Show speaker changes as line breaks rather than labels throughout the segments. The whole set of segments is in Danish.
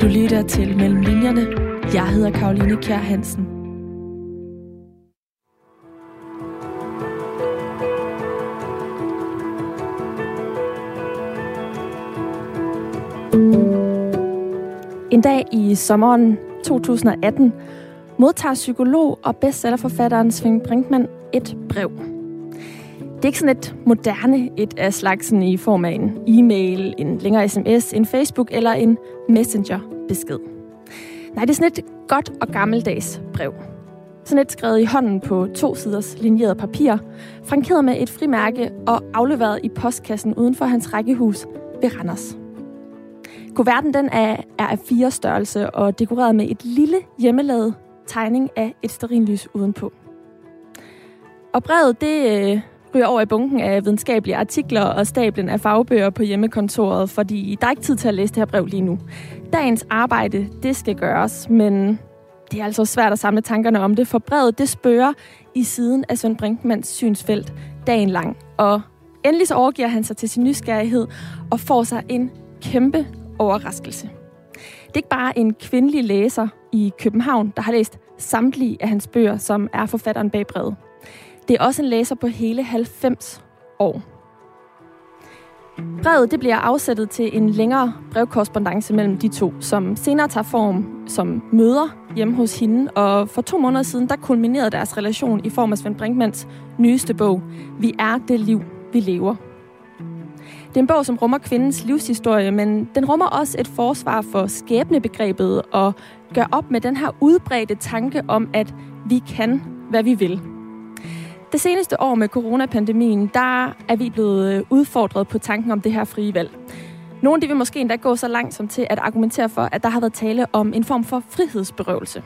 Du lytter til Mellem Linjerne. Jeg hedder Karoline Kjær Hansen. En dag i sommeren 2018 modtager psykolog og bestsellerforfatteren Svend Brinkmann et brev. Det er ikke sådan et moderne et af slagsen i form af en e-mail, en længere sms, en Facebook eller en messenger-besked. Nej, det er sådan et godt og gammeldags brev. Sådan et skrevet i hånden på to siders linjeret papir, frankeret med et frimærke og afleveret i postkassen uden for hans rækkehus ved Randers. Kuverten den er, er af fire størrelse og dekoreret med et lille hjemmelavet tegning af et sterinlys udenpå. Og brevet, det øh, ryger over i bunken af videnskabelige artikler og stablen af fagbøger på hjemmekontoret, fordi der er ikke tid til at læse det her brev lige nu. Dagens arbejde, det skal gøres, men det er altså svært at samle tankerne om det, for brevet, det spørger i siden af Svend Brinkmans synsfelt dagen lang. Og endelig så overgiver han sig til sin nysgerrighed og får sig en kæmpe overraskelse. Det er ikke bare en kvindelig læser i København, der har læst samtlige af hans bøger, som er forfatteren bag brevet. Det er også en læser på hele 90 år. Brevet det bliver afsættet til en længere brevkorrespondence mellem de to, som senere tager form som møder hjemme hos hende, og for to måneder siden, der kulminerede deres relation i form af Svend Brinkmans nyeste bog, Vi er det liv, vi lever. Det er en bog, som rummer kvindens livshistorie, men den rummer også et forsvar for skæbnebegrebet og gør op med den her udbredte tanke om, at vi kan, hvad vi vil. Det seneste år med coronapandemien, der er vi blevet øh, udfordret på tanken om det her frie valg. Nogle de vil måske endda gå så langt som til at argumentere for, at der har været tale om en form for frihedsberøvelse.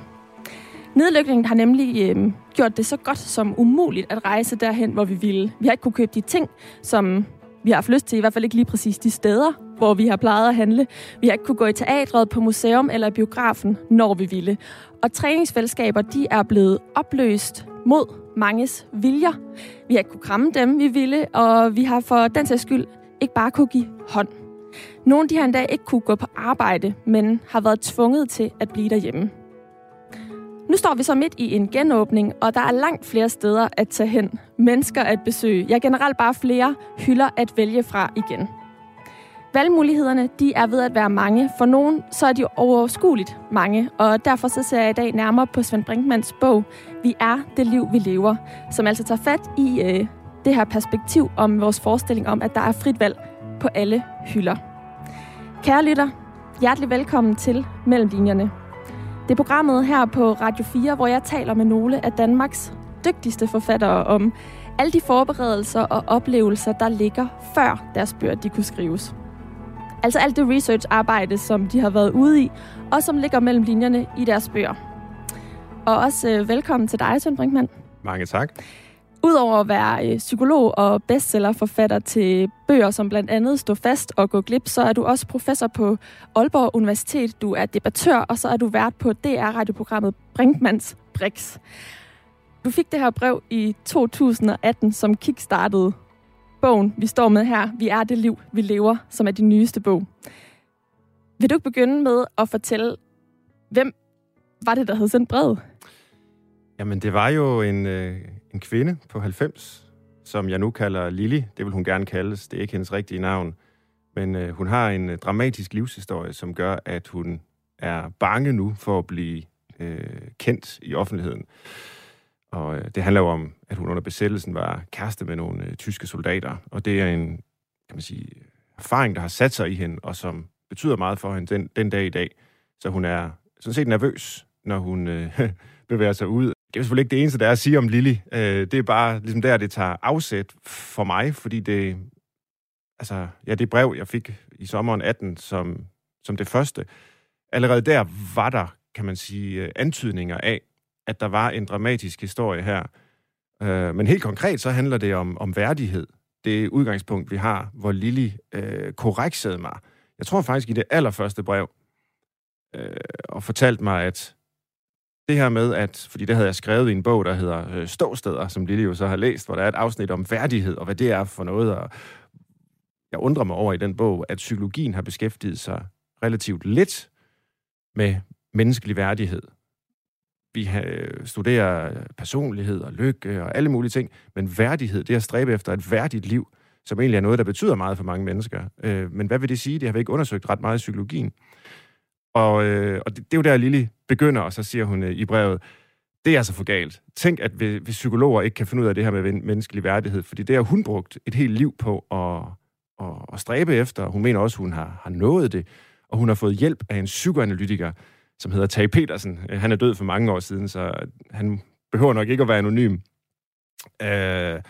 Nedlykningen har nemlig øh, gjort det så godt som umuligt at rejse derhen, hvor vi ville. Vi har ikke kunne købe de ting, som vi har haft lyst til, i hvert fald ikke lige præcis de steder, hvor vi har plejet at handle. Vi har ikke kunne gå i teatret, på museum eller biografen, når vi ville. Og træningsfællesskaber, de er blevet opløst mod manges viljer. Vi har ikke kunne kramme dem, vi ville, og vi har for den sags skyld ikke bare kunne give hånd. Nogle de har endda ikke kunne gå på arbejde, men har været tvunget til at blive derhjemme. Nu står vi så midt i en genåbning, og der er langt flere steder at tage hen. Mennesker at besøge. Ja, generelt bare flere hylder at vælge fra igen. Valgmulighederne de er ved at være mange. For nogen så er de overskueligt mange, og derfor så ser jeg i dag nærmere på Svend Brinkmans bog vi er det liv, vi lever, som altså tager fat i øh, det her perspektiv om vores forestilling om, at der er frit valg på alle hylder. Kære lytter, hjertelig velkommen til Mellemlinjerne. Det er programmet her på Radio 4, hvor jeg taler med nogle af Danmarks dygtigste forfattere om alle de forberedelser og oplevelser, der ligger før deres bøger de kunne skrives. Altså alt det research-arbejde, som de har været ude i, og som ligger mellem linjerne i deres bøger. Og også øh, velkommen til dig, Søren Brinkmann.
Mange tak.
Udover at være øh, psykolog og bestsellerforfatter til bøger, som blandt andet Stå fast og Gå glip, så er du også professor på Aalborg Universitet. Du er debattør, og så er du vært på DR-radioprogrammet Brinkmans Brix. Du fik det her brev i 2018, som kickstartede bogen, vi står med her, Vi er det liv, vi lever, som er din nyeste bog. Vil du ikke begynde med at fortælle, hvem var det, der havde sendt brevet?
Jamen, det var jo en, øh, en kvinde på 90, som jeg nu kalder Lili. Det vil hun gerne kaldes. Det er ikke hendes rigtige navn. Men øh, hun har en øh, dramatisk livshistorie, som gør, at hun er bange nu for at blive øh, kendt i offentligheden. Og øh, det handler jo om, at hun under besættelsen var kæreste med nogle øh, tyske soldater. Og det er en, kan man sige, erfaring, der har sat sig i hende, og som betyder meget for hende den, den dag i dag. Så hun er sådan set nervøs, når hun øh, bevæger sig ud. Det er selvfølgelig ikke det eneste, der er at sige om Lili. Øh, det er bare ligesom der, det tager afsæt for mig, fordi det, altså, ja, det brev, jeg fik i sommeren 18 som, som det første, allerede der var der, kan man sige, øh, antydninger af, at der var en dramatisk historie her. Øh, men helt konkret så handler det om, om værdighed. Det udgangspunkt, vi har, hvor Lili øh, korrekserede mig. Jeg tror faktisk i det allerførste brev, øh, og fortalte mig, at det her med, at, fordi det havde jeg skrevet i en bog, der hedder øh, Ståsteder, som Lille jo så har læst, hvor der er et afsnit om værdighed, og hvad det er for noget, og jeg undrer mig over i den bog, at psykologien har beskæftiget sig relativt lidt med menneskelig værdighed. Vi øh, studerer personlighed og lykke og alle mulige ting, men værdighed, det er at stræbe efter et værdigt liv, som egentlig er noget, der betyder meget for mange mennesker. Øh, men hvad vil det sige? Det har vi ikke undersøgt ret meget i psykologien. Og, øh, og det, det er jo der, Lili begynder, og så siger hun øh, i brevet, det er altså for galt. Tænk, at vi, vi psykologer ikke kan finde ud af det her med menneskelig værdighed, fordi det har hun brugt et helt liv på at, at, at stræbe efter. Hun mener også, at hun har, har nået det, og hun har fået hjælp af en psykoanalytiker, som hedder Tage Petersen. Øh, han er død for mange år siden, så han behøver nok ikke at være anonym. Øh,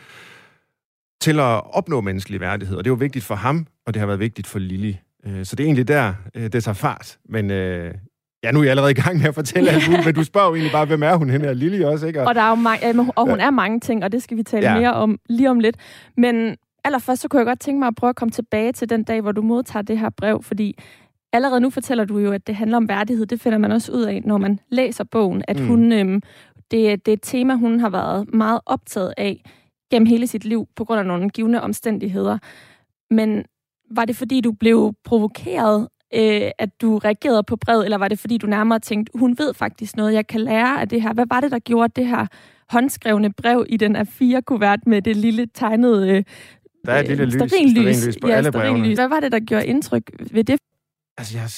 til at opnå menneskelig værdighed, og det var vigtigt for ham, og det har været vigtigt for Lili. Øh, så det er egentlig der, øh, det tager fart. Men øh, ja, nu er jeg allerede i gang med at fortælle alt muligt, men du spørger jo egentlig bare, hvem er hun henne her? Lili også, ikke?
Og, og, der er jo mange, og hun er mange ting, og det skal vi tale ja. mere om lige om lidt. Men allerførst, så kunne jeg godt tænke mig at prøve at komme tilbage til den dag, hvor du modtager det her brev, fordi allerede nu fortæller du jo, at det handler om værdighed. Det finder man også ud af, når man læser bogen, at mm. hun, øhm, det, det er et tema, hun har været meget optaget af gennem hele sit liv på grund af nogle givende omstændigheder. Men var det fordi, du blev provokeret, øh, at du reagerede på brevet, eller var det fordi, du nærmere tænkte, hun ved faktisk noget, jeg kan lære af det her? Hvad var det, der gjorde det her håndskrevne brev i den A4-kuvert med det lille tegnede øh,
der er et lille lys, stearinlys
på ja, alle brevene. Hvad var det, der gjorde indtryk ved det?
Altså, jeg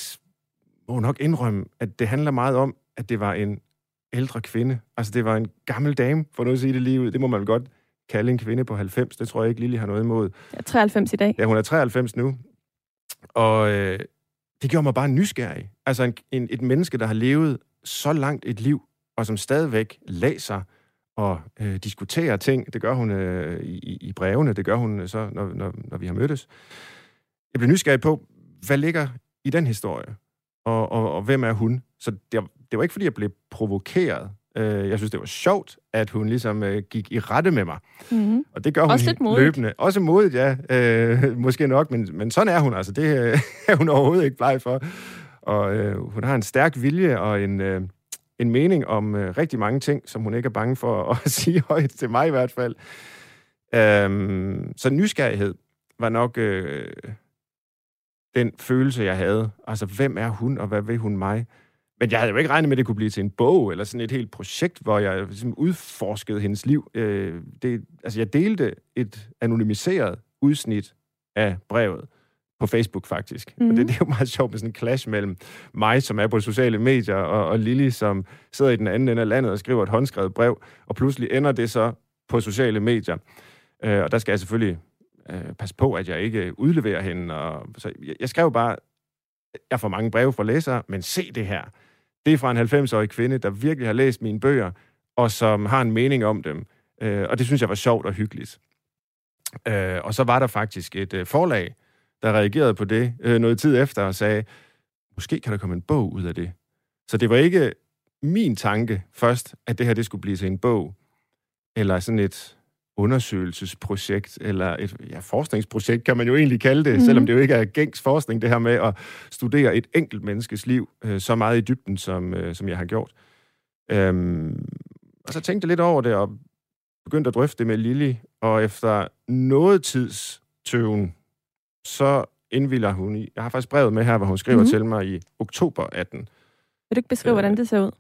må nok indrømme, at det handler meget om, at det var en ældre kvinde. Altså, det var en gammel dame, for nu at sige det lige ud. Det må man godt kalde en kvinde på 90. Det tror jeg ikke, Lili har noget imod.
Jeg er 93 i dag.
Ja, hun er 93 nu. Og øh, det gjorde mig bare nysgerrig. Altså en, en, et menneske, der har levet så langt et liv, og som stadigvæk læser og øh, diskuterer ting. Det gør hun øh, i, i brevene, det gør hun så, når, når, når vi har mødtes. Jeg blev nysgerrig på, hvad ligger i den historie? Og, og, og hvem er hun? Så det, det var ikke, fordi jeg blev provokeret. Øh, jeg synes, det var sjovt, at hun ligesom øh, gik i rette med mig. Mm-hmm. Og det gør hun
Også lidt
modigt. løbende. Også modigt, ja. Øh, måske nok, men, men sådan er hun altså. Det øh, er hun overhovedet ikke bleg for. Og øh, hun har en stærk vilje og en, øh, en mening om øh, rigtig mange ting, som hun ikke er bange for at sige højt, til mig i hvert fald. Øh, så nysgerrighed var nok øh, den følelse, jeg havde. Altså, hvem er hun, og hvad vil hun mig? Men jeg havde jo ikke regnet med, at det kunne blive til en bog, eller sådan et helt projekt, hvor jeg ligesom udforskede hendes liv. Øh, det, altså, jeg delte et anonymiseret udsnit af brevet på Facebook, faktisk. Mm. Og det, mhm. det er jo meget sjovt med sådan en clash mellem mig, som er på sociale medier, og, og Lili, som sidder i den anden ende af landet og skriver et håndskrevet brev, og pludselig ender det så på sociale medier. Øh, og der skal jeg selvfølgelig øh, passe på, at jeg ikke udleverer hende. Og, så jeg, jeg skrev bare, jeg får mange breve fra læsere, men se det her. Det er fra en 90-årig kvinde, der virkelig har læst mine bøger, og som har en mening om dem. Øh, og det synes jeg var sjovt og hyggeligt. Øh, og så var der faktisk et øh, forlag, der reagerede på det øh, noget tid efter og sagde, måske kan der komme en bog ud af det. Så det var ikke min tanke først, at det her det skulle blive til en bog, eller sådan et undersøgelsesprojekt, eller et ja, forskningsprojekt, kan man jo egentlig kalde det, mm. selvom det jo ikke er gængs forskning, det her med at studere et enkelt menneskes liv øh, så meget i dybden, som, øh, som jeg har gjort. Øhm, og så tænkte jeg lidt over det, og begyndte at drøfte det med Lili, og efter noget tids tøven, så indvilder hun i... Jeg har faktisk brevet med her, hvor hun skriver mm-hmm. til mig i oktober 18. Vil
du ikke beskrive, øh, hvordan det ser ud?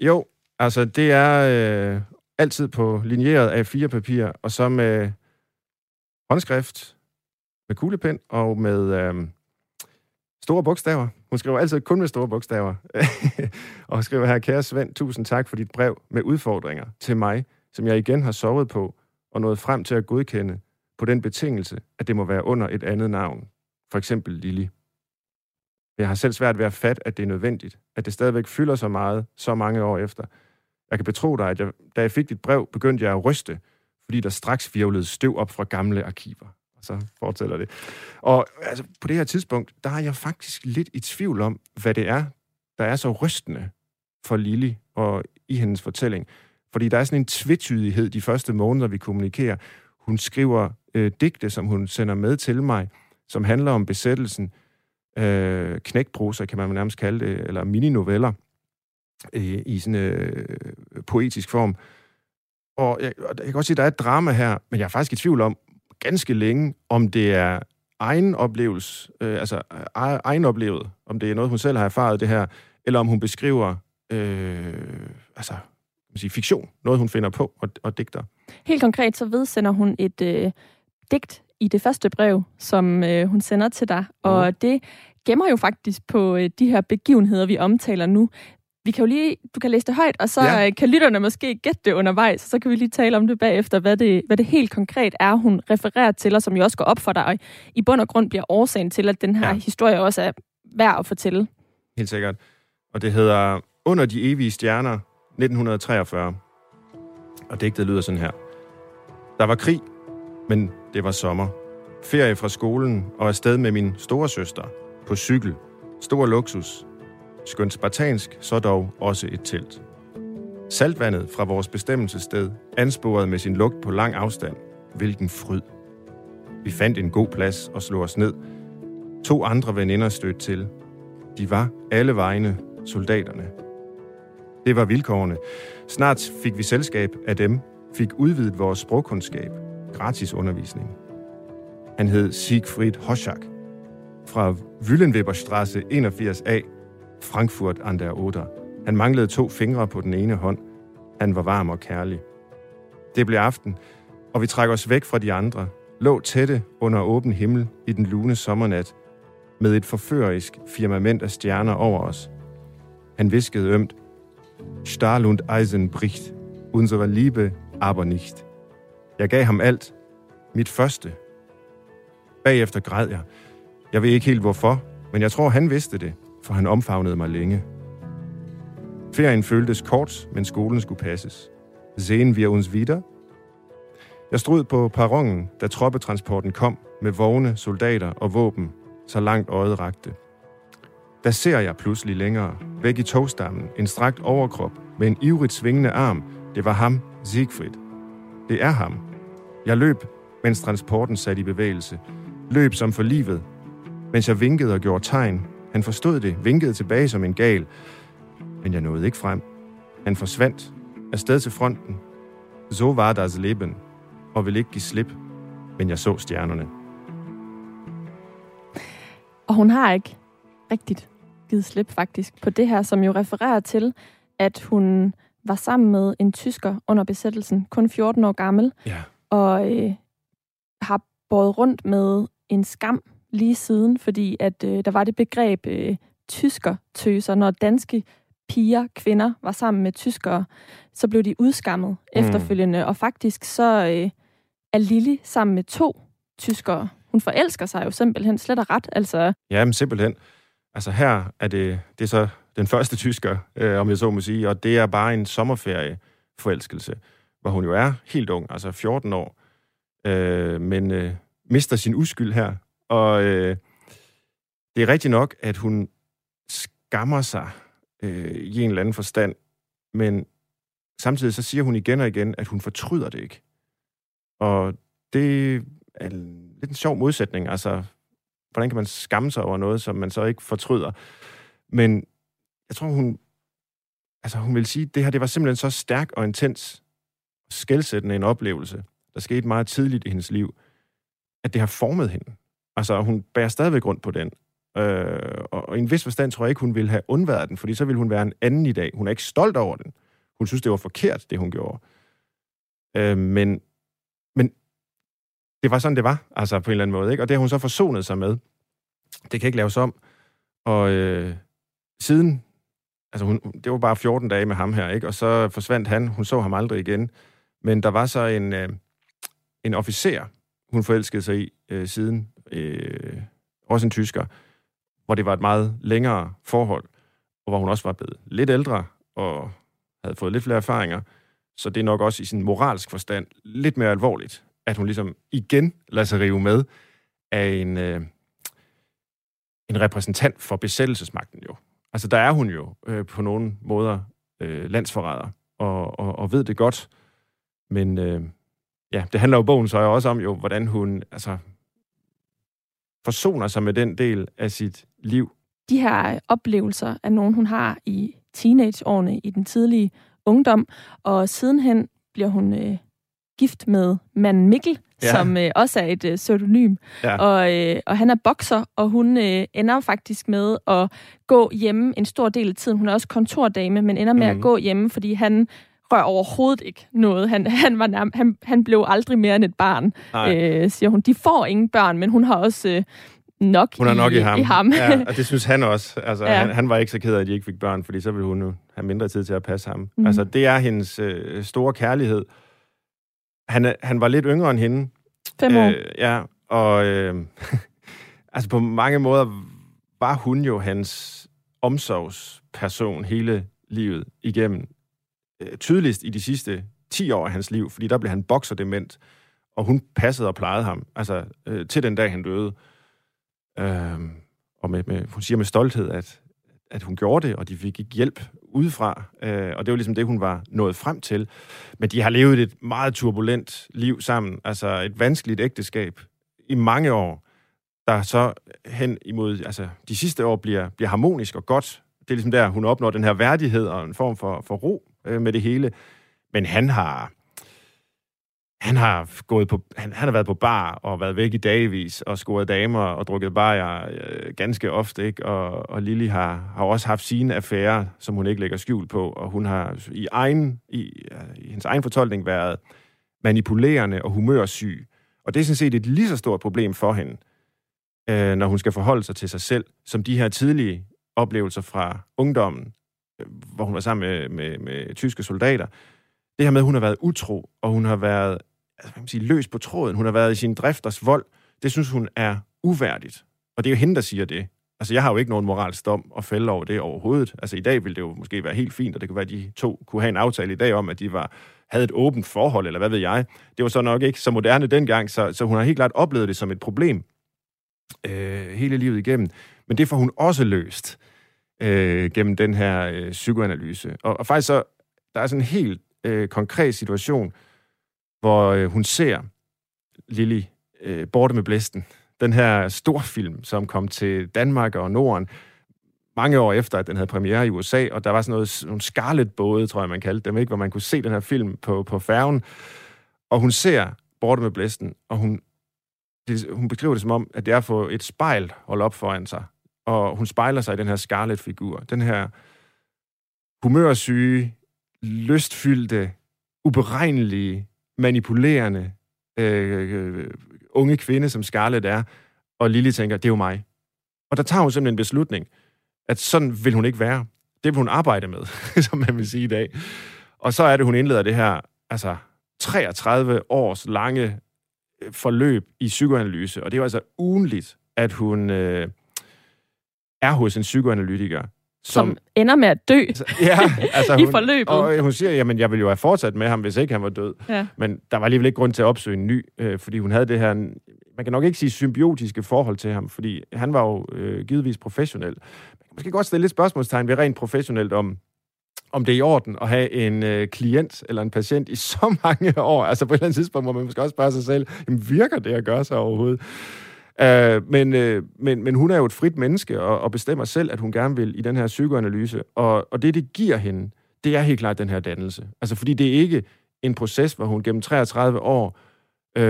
Jo, altså det er øh, altid på linjeret af fire papir, og så med håndskrift, med kuglepen og med øh, store bogstaver. Hun skriver altid kun med store bogstaver. og skriver her, kære Svend, tusind tak for dit brev med udfordringer til mig, som jeg igen har sovet på og nået frem til at godkende på den betingelse, at det må være under et andet navn. For eksempel Lili. Jeg har selv svært ved at fatte, at det er nødvendigt, at det stadigvæk fylder så meget, så mange år efter, jeg kan betro dig, at jeg, da jeg fik dit brev, begyndte jeg at ryste, fordi der straks virvlede støv op fra gamle arkiver. Og så fortæller det. Og altså, på det her tidspunkt, der er jeg faktisk lidt i tvivl om, hvad det er, der er så rystende for Lili og i hendes fortælling. Fordi der er sådan en tvetydighed de første måneder, vi kommunikerer. Hun skriver øh, digte, som hun sender med til mig, som handler om besættelsen. Øh, knækprosa, kan man nærmest kalde det, eller mininoveller øh, i sådan øh, poetisk form. Og jeg, jeg kan godt sige, at der er et drama her, men jeg er faktisk i tvivl om, ganske længe, om det er egen oplevelse, øh, altså egen oplevet, om det er noget, hun selv har erfaret det her, eller om hun beskriver øh, altså, man sige, fiktion, noget hun finder på og, og digter.
Helt konkret så vedsender hun et øh, digt i det første brev, som øh, hun sender til dig, og mm. det gemmer jo faktisk på øh, de her begivenheder, vi omtaler nu. Vi kan jo lige, du kan læse det højt, og så ja. Øh, kan lytterne måske gætte det undervejs, og så kan vi lige tale om det bagefter, hvad det, hvad det helt konkret er, hun refererer til, og som jo også går op for dig, og i bund og grund bliver årsagen til, at den her ja. historie også er værd at fortælle.
Helt sikkert. Og det hedder Under de evige stjerner, 1943. Og digtet lyder sådan her. Der var krig, men det var sommer. Ferie fra skolen og afsted med min store søster. På cykel. Stor luksus. Skønt spartansk, så dog også et telt. Saltvandet fra vores bestemmelsessted ansporede med sin lugt på lang afstand. Hvilken fryd. Vi fandt en god plads og slog os ned. To andre veninder stødte til. De var alle vegne soldaterne. Det var vilkårene. Snart fik vi selskab af dem, fik udvidet vores sprogkundskab, gratis undervisning. Han hed Siegfried Hoschak fra Wüllenweberstraße 81a, Frankfurt an der Oder. Han manglede to fingre på den ene hånd. Han var varm og kærlig. Det blev aften, og vi trak os væk fra de andre, lå tætte under åben himmel i den lune sommernat, med et forførerisk firmament af stjerner over os. Han viskede ømt, Stahl und Eisen bricht, unsere Liebe aber nicht. Jeg gav ham alt, mit første. Bagefter græd jeg. Jeg ved ikke helt hvorfor, men jeg tror, han vidste det, for han omfavnede mig længe. Ferien føltes kort, men skolen skulle passes. Sehen wir uns wieder? Jeg stod på perronen, da troppetransporten kom med vogne, soldater og våben, så langt øjet rakte. Der ser jeg pludselig længere, væk i togstammen, en strakt overkrop med en ivrigt svingende arm. Det var ham, Siegfried. Det er ham. Jeg løb, mens transporten satte i bevægelse. Løb som for livet, mens jeg vinkede og gjorde tegn. Han forstod det, vinkede tilbage som en gal. Men jeg nåede ikke frem. Han forsvandt, afsted til fronten. Så var deres leben, og ville ikke give slip, men jeg så stjernerne.
Og hun har ikke rigtigt givet slip faktisk på det her, som jo refererer til, at hun var sammen med en tysker under besættelsen, kun 14 år gammel,
ja.
og øh, har båret rundt med en skam lige siden, fordi at øh, der var det begreb øh, tysker-tøser, når danske piger, kvinder, var sammen med tyskere, så blev de udskammet mm. efterfølgende, og faktisk så øh, er Lili sammen med to tyskere. Hun forelsker sig jo simpelthen slet og ret. Altså...
Ja, men simpelthen. Altså her er det, det er så den første tysker, øh, om jeg så må sige, og det er bare en sommerferie forelskelse, hvor hun jo er helt ung, altså 14 år, øh, men øh, mister sin uskyld her. Og øh, det er rigtigt nok, at hun skammer sig øh, i en eller anden forstand, men samtidig så siger hun igen og igen, at hun fortryder det ikke. Og det er lidt en sjov modsætning. Altså, hvordan kan man skamme sig over noget, som man så ikke fortryder? Men jeg tror, hun, altså, hun vil sige, at det her det var simpelthen så stærk og intens, skældsættende en oplevelse, der skete meget tidligt i hendes liv, at det har formet hende. Altså, hun bærer stadigvæk rundt på den. Øh, og i en vis forstand tror jeg ikke, hun ville have undværet den, fordi så ville hun være en anden i dag. Hun er ikke stolt over den. Hun synes, det var forkert, det hun gjorde. Øh, men, men det var sådan, det var, altså på en eller anden måde. Ikke? Og det har hun så forsonet sig med. Det kan ikke laves om. Og øh, siden, altså hun, det var bare 14 dage med ham her, ikke? og så forsvandt han. Hun så ham aldrig igen. Men der var så en, øh, en officer, hun forelskede sig i øh, siden, øh, også en tysker, hvor det var et meget længere forhold, og hvor hun også var blevet lidt ældre og havde fået lidt flere erfaringer. Så det er nok også i sin moralsk forstand lidt mere alvorligt, at hun ligesom igen lader sig rive med af en, øh, en repræsentant for besættelsesmagten jo. Altså der er hun jo øh, på nogle måder øh, landsforræder og, og, og ved det godt, men øh, ja, det handler jo bogen så også om jo, hvordan hun altså, forsoner sig med den del af sit liv.
De her oplevelser er nogen, hun har i teenageårene, i den tidlige ungdom, og sidenhen bliver hun øh, gift med manden Mikkel, ja. som øh, også er et øh, pseudonym. Ja. Og, øh, og han er bokser, og hun øh, ender faktisk med at gå hjemme en stor del af tiden. Hun er også kontordame, men ender med mm. at mhm. gå hjemme, fordi han rører overhovedet ikke noget. Han, han, var nærmest, han, han blev aldrig mere end et barn, øh, siger hun. De får ingen børn, men hun har også... Øh, nok,
hun er nok i, i ham.
I ham.
ja, og det synes han også. Altså, ja. han, han var ikke så ked af, at de ikke fik børn, fordi så ville hun jo have mindre tid til at passe ham. Mm. Altså, det er hendes øh, store kærlighed. Han, han var lidt yngre end hende.
Fem år.
Øh, ja, og øh, altså på mange måder var hun jo hans omsorgsperson hele livet igennem. Øh, tydeligst i de sidste 10 år af hans liv, fordi der blev han bokserdement, og hun passede og plejede ham, altså øh, til den dag, han døde. Øh, og med, med, hun siger med stolthed, at, at hun gjorde det, og de fik ikke hjælp udefra. Øh, og det var ligesom det, hun var nået frem til. Men de har levet et meget turbulent liv sammen, altså et vanskeligt ægteskab i mange år, der så hen imod, altså de sidste år bliver, bliver harmonisk og godt. Det er ligesom der, hun opnår den her værdighed og en form for, for ro øh, med det hele. Men han har, han har gået på, han, han har været på bar og været væk i dagvis og scoret damer og drukket bajer øh, ganske ofte, ikke? Og, og Lili har, har også haft sine affærer, som hun ikke lægger skjul på, og hun har i, egen, i, i hendes egen fortolkning været manipulerende og humørsyg. Og det er sådan set et lige så stort problem for hende, øh, når hun skal forholde sig til sig selv, som de her tidlige oplevelser fra ungdommen, hvor hun var sammen med, med, med tyske soldater, det her med, at hun har været utro, og hun har været altså, hvad man sige, løs på tråden, hun har været i sin drifters vold, det synes hun er uværdigt. Og det er jo hende, der siger det. Altså, jeg har jo ikke nogen moralsk dom at fælde over det overhovedet. Altså, i dag ville det jo måske være helt fint, og det kunne være, at de to kunne have en aftale i dag om, at de var, havde et åbent forhold, eller hvad ved jeg. Det var så nok ikke så moderne dengang, så, så hun har helt klart oplevet det som et problem øh, hele livet igennem. Men det får hun også løst øh, gennem den her øh, psykoanalyse. Og, og faktisk så, der er sådan en helt øh, konkret situation, hvor øh, hun ser Lily øh, Borte med Blæsten, den her storfilm, som kom til Danmark og Norden mange år efter, at den havde premiere i USA, og der var sådan noget, nogle scarlet-både, tror jeg, man kaldte dem, ikke? hvor man kunne se den her film på, på færgen. Og hun ser Borte med Blæsten, og hun, det, hun beskriver det som om, at det er at få et spejl holdt op foran sig. Og hun spejler sig i den her Scarlet-figur. Den her humørsyge, lystfyldte, uberegnelige, manipulerende øh, øh, unge kvinde, som Scarlet er, og Lily tænker, det er jo mig. Og der tager hun simpelthen en beslutning, at sådan vil hun ikke være. Det vil hun arbejde med, som man vil sige i dag. Og så er det, hun indleder det her, altså 33 års lange øh, forløb i psykoanalyse, og det er jo altså ugenligt, at hun øh, er hos en psykoanalytiker,
som, som ender med at dø ja, altså i hun, forløbet.
Og hun siger, jamen jeg ville jo have fortsat med ham, hvis ikke han var død. Ja. Men der var alligevel ikke grund til at opsøge en ny, øh, fordi hun havde det her, man kan nok ikke sige symbiotiske forhold til ham, fordi han var jo øh, givetvis professionel. Man kan måske godt stille lidt spørgsmålstegn ved rent professionelt om, om det er i orden at have en øh, klient eller en patient i så mange år. Altså på et eller andet tidspunkt må man måske også spørge sig selv, jamen virker det at gøre sig overhovedet? Uh, men, uh, men, men hun er jo et frit menneske og, og bestemmer selv, at hun gerne vil i den her psykoanalyse. Og, og det, det giver hende, det er helt klart den her dannelse. Altså fordi det er ikke en proces, hvor hun gennem 33 år uh,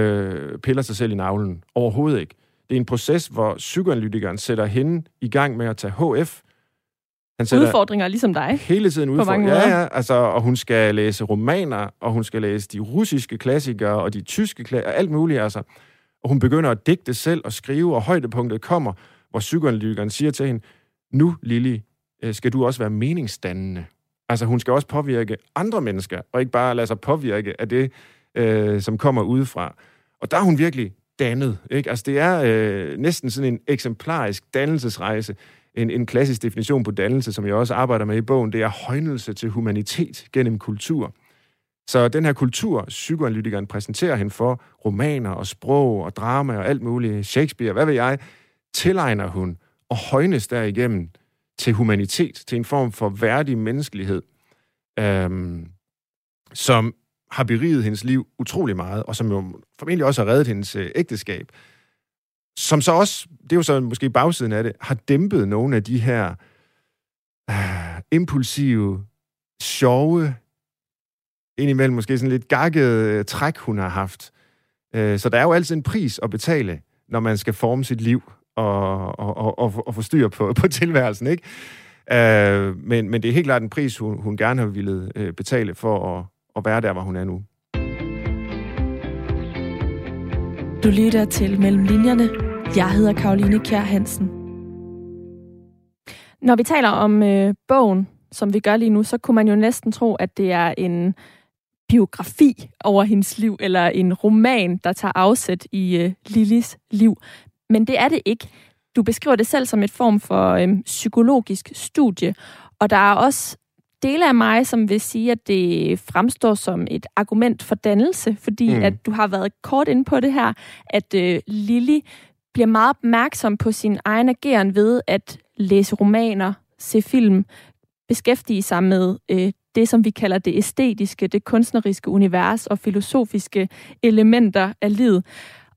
piller sig selv i navlen. Overhovedet ikke. Det er en proces, hvor psykoanalytikeren sætter hende i gang med at tage HF.
Han sætter udfordringer ligesom dig.
Hele tiden udfordringer. Ja, ja. Altså, og hun skal læse romaner, og hun skal læse de russiske klassikere, og de tyske klassikere, alt muligt. Altså og hun begynder at digte selv og skrive, og højdepunktet kommer, hvor psykoanalytikeren siger til hende, nu, Lili, øh, skal du også være meningsdannende. Altså, hun skal også påvirke andre mennesker, og ikke bare lade sig påvirke af det, øh, som kommer udefra. Og der er hun virkelig dannet. Ikke? Altså, det er øh, næsten sådan en eksemplarisk dannelsesrejse. En, en klassisk definition på dannelse, som jeg også arbejder med i bogen, det er højnelse til humanitet gennem kultur. Så den her kultur, psykoanalytikeren præsenterer hende for, romaner og sprog og drama og alt muligt, Shakespeare, hvad ved jeg, tilegner hun og højnes derigennem til humanitet, til en form for værdig menneskelighed, øhm, som har beriget hendes liv utrolig meget, og som jo formentlig også har reddet hendes øh, ægteskab. Som så også, det er jo så måske bagsiden af det, har dæmpet nogle af de her øh, impulsive, sjove, indimellem måske sådan lidt gakket øh, træk, hun har haft. Øh, så der er jo altid en pris at betale, når man skal forme sit liv og, og, og, og, og få styr på, på tilværelsen, ikke? Øh, men, men det er helt klart en pris, hun, hun gerne har ville øh, betale for at, at være der, hvor hun er nu.
Du lytter til Mellem Linjerne. Jeg hedder Karoline Kjær Hansen. Når vi taler om øh, bogen, som vi gør lige nu, så kunne man jo næsten tro, at det er en biografi over hendes liv, eller en roman, der tager afsæt i øh, Lillis liv. Men det er det ikke. Du beskriver det selv som et form for øh, psykologisk studie, og der er også dele af mig, som vil sige, at det fremstår som et argument for dannelse, fordi mm. at du har været kort inde på det her, at øh, Lili bliver meget opmærksom på sin egen ageren ved at læse romaner, se film, beskæftige sig med øh, det, som vi kalder det æstetiske, det kunstneriske univers og filosofiske elementer af livet.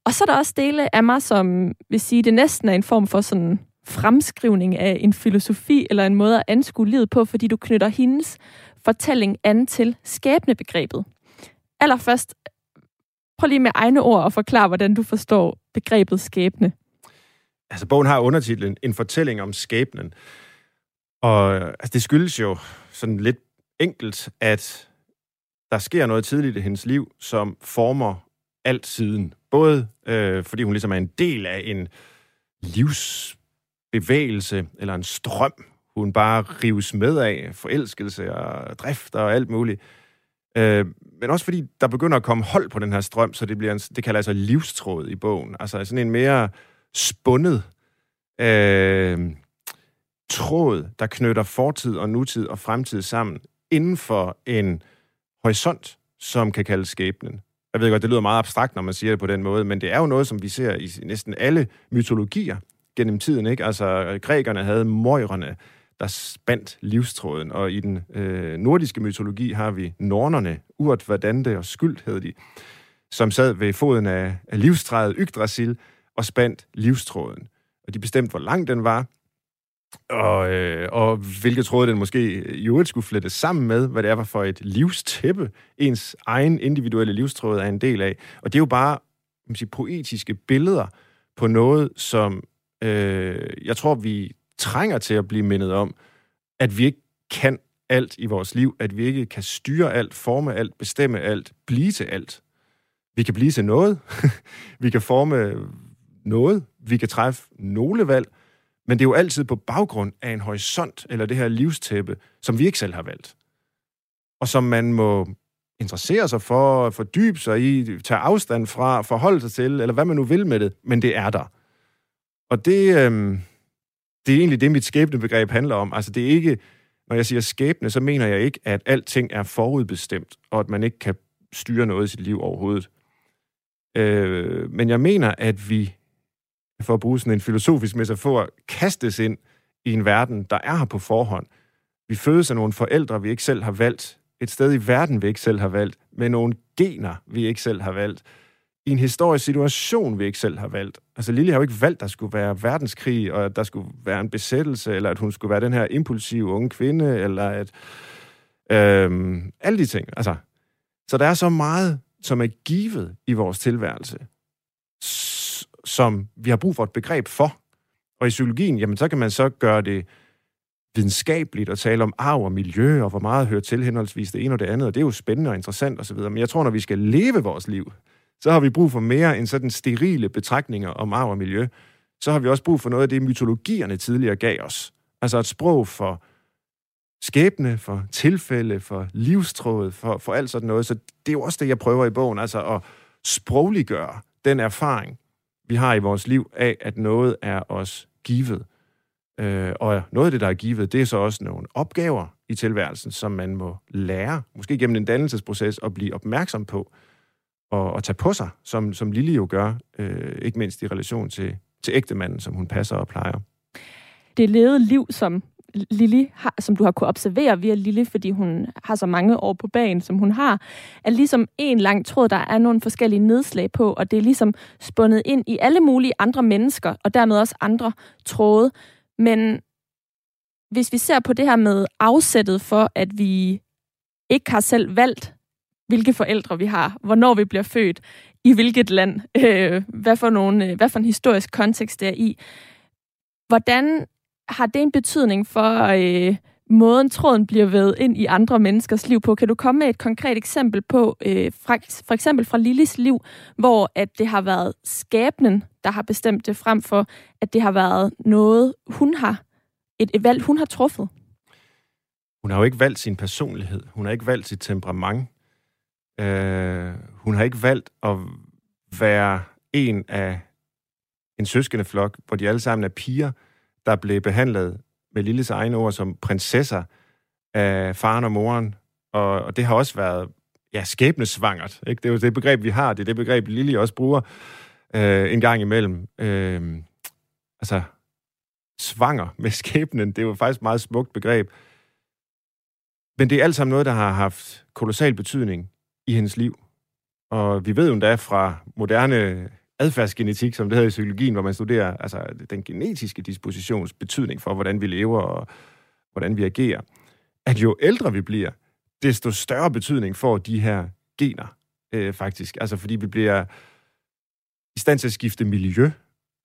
Og så er der også dele af mig, som vil sige, det næsten er en form for sådan fremskrivning af en filosofi eller en måde at anskue livet på, fordi du knytter hendes fortælling an til skæbnebegrebet. Allerførst, prøv lige med egne ord at forklare, hvordan du forstår begrebet skæbne.
Altså, bogen har undertitlen En fortælling om skæbnen. Og altså, det skyldes jo sådan lidt enkelt, at der sker noget tidligt i hendes liv, som former alt siden. Både øh, fordi hun ligesom er en del af en livsbevægelse eller en strøm, hun bare rives med af, forelskelse og drift og alt muligt. Øh, men også fordi der begynder at komme hold på den her strøm, så det bliver en, det kalder altså livstråd i bogen. Altså sådan en mere spundet øh, tråd, der knytter fortid og nutid og fremtid sammen inden for en horisont, som kan kaldes skæbnen. Jeg ved godt, det lyder meget abstrakt, når man siger det på den måde, men det er jo noget, som vi ser i næsten alle mytologier gennem tiden. Ikke? Altså, grækerne havde møjrene, der spandt livstråden, og i den øh, nordiske mytologi har vi nornerne, Urt, Verdande og Skyld, hed de, som sad ved foden af, af livstræet Yggdrasil og spandt livstråden. Og de bestemte, hvor lang den var, og, øh, og hvilket tråd den måske i øvrigt skulle flettes sammen med, hvad det er for et livstæppe, ens egen individuelle livstråd er en del af. Og det er jo bare man sige, poetiske billeder på noget, som øh, jeg tror, vi trænger til at blive mindet om, at vi ikke kan alt i vores liv, at vi ikke kan styre alt, forme alt, bestemme alt, blive til alt. Vi kan blive til noget, vi kan forme noget, vi kan træffe nogle valg, men det er jo altid på baggrund af en horisont, eller det her livstæppe, som vi ikke selv har valgt. Og som man må interessere sig for, fordybe sig i, tage afstand fra, forholde sig til, eller hvad man nu vil med det, men det er der. Og det, øh, det er egentlig det, mit skæbnebegreb handler om. Altså det er ikke, når jeg siger skæbne, så mener jeg ikke, at alting er forudbestemt, og at man ikke kan styre noget i sit liv overhovedet. Øh, men jeg mener, at vi for at bruge sådan en filosofisk metafor, kastes ind i en verden, der er her på forhånd. Vi fødes af nogle forældre, vi ikke selv har valgt. Et sted i verden, vi ikke selv har valgt. Med nogle gener, vi ikke selv har valgt. I en historisk situation, vi ikke selv har valgt. Altså Lille har jo ikke valgt, at der skulle være verdenskrig, og at der skulle være en besættelse, eller at hun skulle være den her impulsive unge kvinde, eller at... Øhm, alle de ting. Altså, så der er så meget, som er givet i vores tilværelse, som vi har brug for et begreb for. Og i psykologien, jamen så kan man så gøre det videnskabeligt og tale om arv og miljø, og hvor meget hører til henholdsvis det ene og det andet, og det er jo spændende og interessant osv. Men jeg tror, når vi skal leve vores liv, så har vi brug for mere end sådan sterile betragtninger om arv og miljø. Så har vi også brug for noget af det, mytologierne tidligere gav os. Altså et sprog for skæbne, for tilfælde, for livstråd, for, for alt sådan noget. Så det er jo også det, jeg prøver i bogen, altså at sprogliggøre den erfaring, vi har i vores liv af, at noget er os givet. Øh, og noget af det, der er givet, det er så også nogle opgaver i tilværelsen, som man må lære, måske gennem en dannelsesproces, at blive opmærksom på og, og tage på sig, som, som Lille jo gør, øh, ikke mindst i relation til, til ægtemanden, som hun passer og plejer.
Det levede liv, som Lili, har, som du har kunne observere via Lili, fordi hun har så mange år på banen, som hun har, er ligesom en lang tråd, der er nogle forskellige nedslag på, og det er ligesom spundet ind i alle mulige andre mennesker, og dermed også andre tråde. Men hvis vi ser på det her med afsættet for, at vi ikke har selv valgt hvilke forældre vi har, hvornår vi bliver født, i hvilket land, øh, hvad, for nogle, øh, hvad for en historisk kontekst det er i. Hvordan har det en betydning for øh, måden, tråden bliver ved ind i andre menneskers liv på? Kan du komme med et konkret eksempel på, øh, fra, for eksempel fra Lillis liv, hvor at det har været skæbnen, der har bestemt det, frem for at det har været noget, hun har, et, et valg, hun har truffet?
Hun har jo ikke valgt sin personlighed. Hun har ikke valgt sit temperament. Øh, hun har ikke valgt at være en af en søskendeflok, hvor de alle sammen er piger, der blev behandlet med Lilles egne ord som prinsesser af faren og moren. Og, og det har også været ja, skæbnesvangert. Ikke? Det er jo det begreb, vi har. Det er det begreb, Lille også bruger øh, en gang imellem. Øh, altså, svanger med skæbnen, det er jo faktisk et meget smukt begreb. Men det er alt sammen noget, der har haft kolossal betydning i hendes liv. Og vi ved jo endda fra moderne adfærdsgenetik, som det hedder i psykologien, hvor man studerer altså, den genetiske dispositions betydning for, hvordan vi lever og hvordan vi agerer, at jo ældre vi bliver, desto større betydning får de her gener øh, faktisk. Altså fordi vi bliver i stand til at skifte miljø,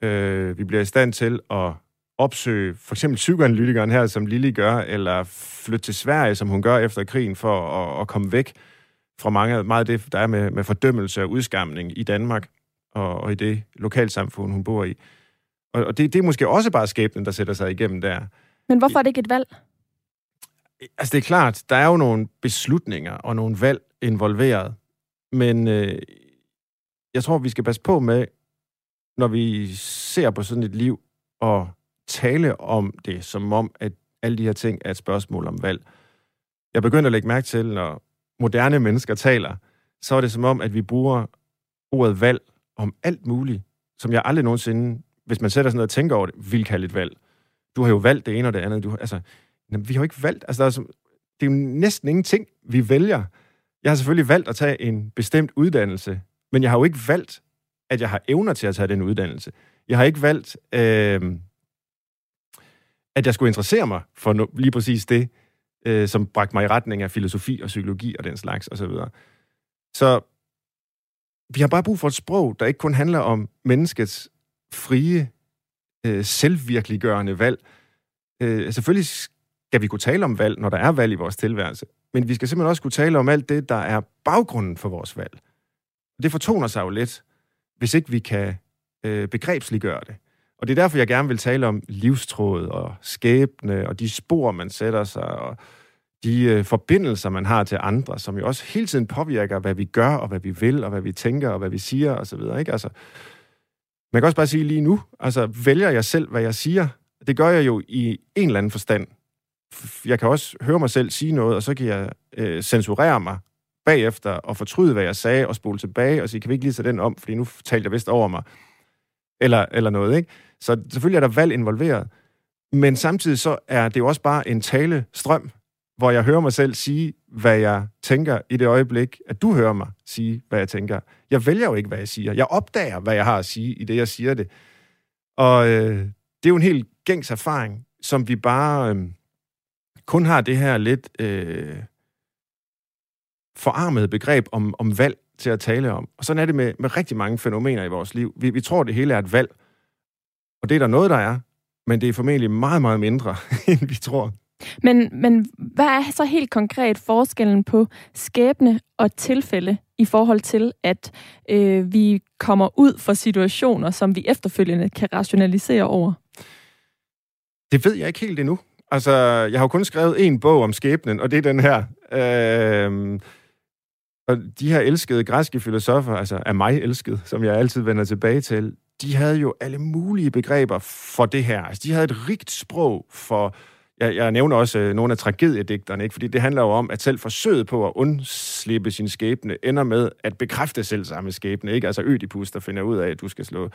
øh, vi bliver i stand til at opsøge for eksempel psykoanalytikeren her, som Lili gør, eller flytte til Sverige, som hun gør efter krigen, for at, at komme væk fra mange, meget af det, der er med, med fordømmelse og udskamning i Danmark og, og i det lokalsamfund, hun bor i. Og, og det, det er måske også bare skæbnen, der sætter sig igennem der.
Men hvorfor er det ikke et valg?
Altså, det er klart, der er jo nogle beslutninger og nogle valg involveret. Men øh, jeg tror, vi skal passe på med, når vi ser på sådan et liv, og tale om det, som om, at alle de her ting er et spørgsmål om valg. Jeg begynder at lægge mærke til, når moderne mennesker taler, så er det som om, at vi bruger ordet valg om alt muligt, som jeg aldrig nogensinde, hvis man sætter sig ned og tænker over det, vil kalde et valg. Du har jo valgt det ene og det andet. Du, altså, vi har jo ikke valgt. Altså, der er som, det er jo næsten ingenting, vi vælger. Jeg har selvfølgelig valgt at tage en bestemt uddannelse, men jeg har jo ikke valgt, at jeg har evner til at tage den uddannelse. Jeg har ikke valgt, øh, at jeg skulle interessere mig for no, lige præcis det, øh, som bragte mig i retning af filosofi og psykologi og den slags osv. Så, videre. så vi har bare brug for et sprog, der ikke kun handler om menneskets frie, øh, selvvirkeliggørende valg. Øh, selvfølgelig skal vi kunne tale om valg, når der er valg i vores tilværelse, men vi skal simpelthen også kunne tale om alt det, der er baggrunden for vores valg. Det fortoner sig jo lidt, hvis ikke vi kan øh, begrebsliggøre det. Og det er derfor, jeg gerne vil tale om livstråd og skæbne og de spor, man sætter sig, og de øh, forbindelser, man har til andre, som jo også hele tiden påvirker, hvad vi gør, og hvad vi vil, og hvad vi tænker, og hvad vi siger, og så videre, ikke? Altså, man kan også bare sige lige nu, altså, vælger jeg selv, hvad jeg siger? Det gør jeg jo i en eller anden forstand. Jeg kan også høre mig selv sige noget, og så kan jeg øh, censurere mig bagefter og fortryde, hvad jeg sagde, og spole tilbage og sige, kan vi ikke lige tage den om, fordi nu talte jeg vist over mig. Eller, eller noget, ikke? Så selvfølgelig er der valg involveret. Men samtidig så er det jo også bare en talestrøm, hvor jeg hører mig selv sige, hvad jeg tænker i det øjeblik, at du hører mig sige, hvad jeg tænker. Jeg vælger jo ikke, hvad jeg siger. Jeg opdager, hvad jeg har at sige i det, jeg siger det. Og øh, det er jo en helt gængs erfaring, som vi bare øh, kun har det her lidt øh, forarmede begreb om, om valg til at tale om. Og sådan er det med, med rigtig mange fænomener i vores liv. Vi, vi tror, det hele er et valg. Og det er der noget, der er, men det er formentlig meget, meget mindre, end vi tror.
Men, men hvad er så helt konkret forskellen på skæbne og tilfælde i forhold til, at øh, vi kommer ud for situationer, som vi efterfølgende kan rationalisere over?
Det ved jeg ikke helt endnu. Altså, jeg har jo kun skrevet en bog om skæbnen, og det er den her. Øh, og de her elskede græske filosofer, altså af mig elskede, som jeg altid vender tilbage til, de havde jo alle mulige begreber for det her. Altså, de havde et rigt sprog for jeg, jeg nævner også øh, nogle af tragediedigterne, ikke? fordi det handler jo om, at selv forsøget på at undslippe sin skæbne ender med at bekræfte selv samme skæbne. Ikke? Altså Ødipus, der finder ud af, at du skal slå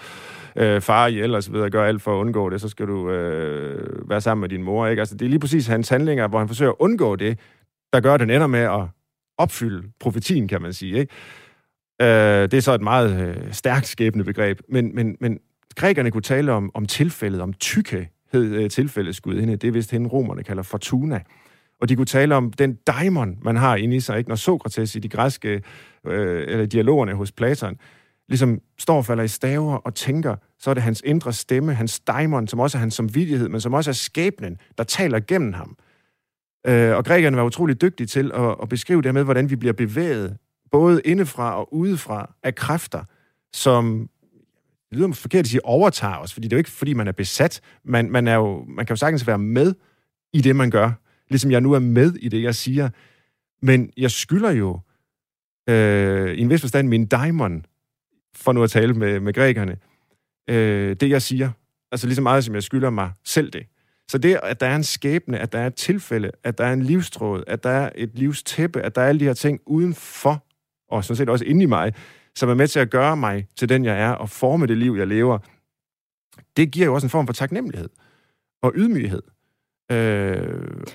øh, far ihjel og så videre, gøre alt for at undgå det, så skal du øh, være sammen med din mor. Ikke? Altså, det er lige præcis hans handlinger, hvor han forsøger at undgå det, der gør, at den ender med at opfylde profetien, kan man sige. Ikke? Øh, det er så et meget øh, stærkt skæbnebegreb, men, men, men grækerne kunne tale om, om tilfældet, om tykke hed øh, tilfældets. Det er vist hende, romerne kalder Fortuna. Og de kunne tale om den daimon, man har inde i sig, ikke? når Sokrates i de græske øh, eller dialogerne hos Platon, ligesom står og falder i staver og tænker, så er det hans indre stemme, hans daimon, som også er hans samvittighed, men som også er skæbnen, der taler gennem ham. Øh, og grækerne var utrolig dygtige til at, at beskrive det med, hvordan vi bliver bevæget, både indefra og udefra, af kræfter, som det lyder forkert at sige overtager os, fordi det er jo ikke, fordi man er besat. Man, man, er jo, man kan jo sagtens være med i det, man gør. Ligesom jeg nu er med i det, jeg siger. Men jeg skylder jo øh, i en vis forstand min daimon, for nu at tale med, med grækerne, øh, det jeg siger. Altså lige så meget, som jeg skylder mig selv det. Så det, at der er en skæbne, at der er et tilfælde, at der er en livstråd, at der er et livstæppe, at der er alle de her ting udenfor, og sådan set også inde i mig, som er med til at gøre mig til den, jeg er, og forme det liv, jeg lever, det giver jo også en form for taknemmelighed og ydmyghed.
Øh,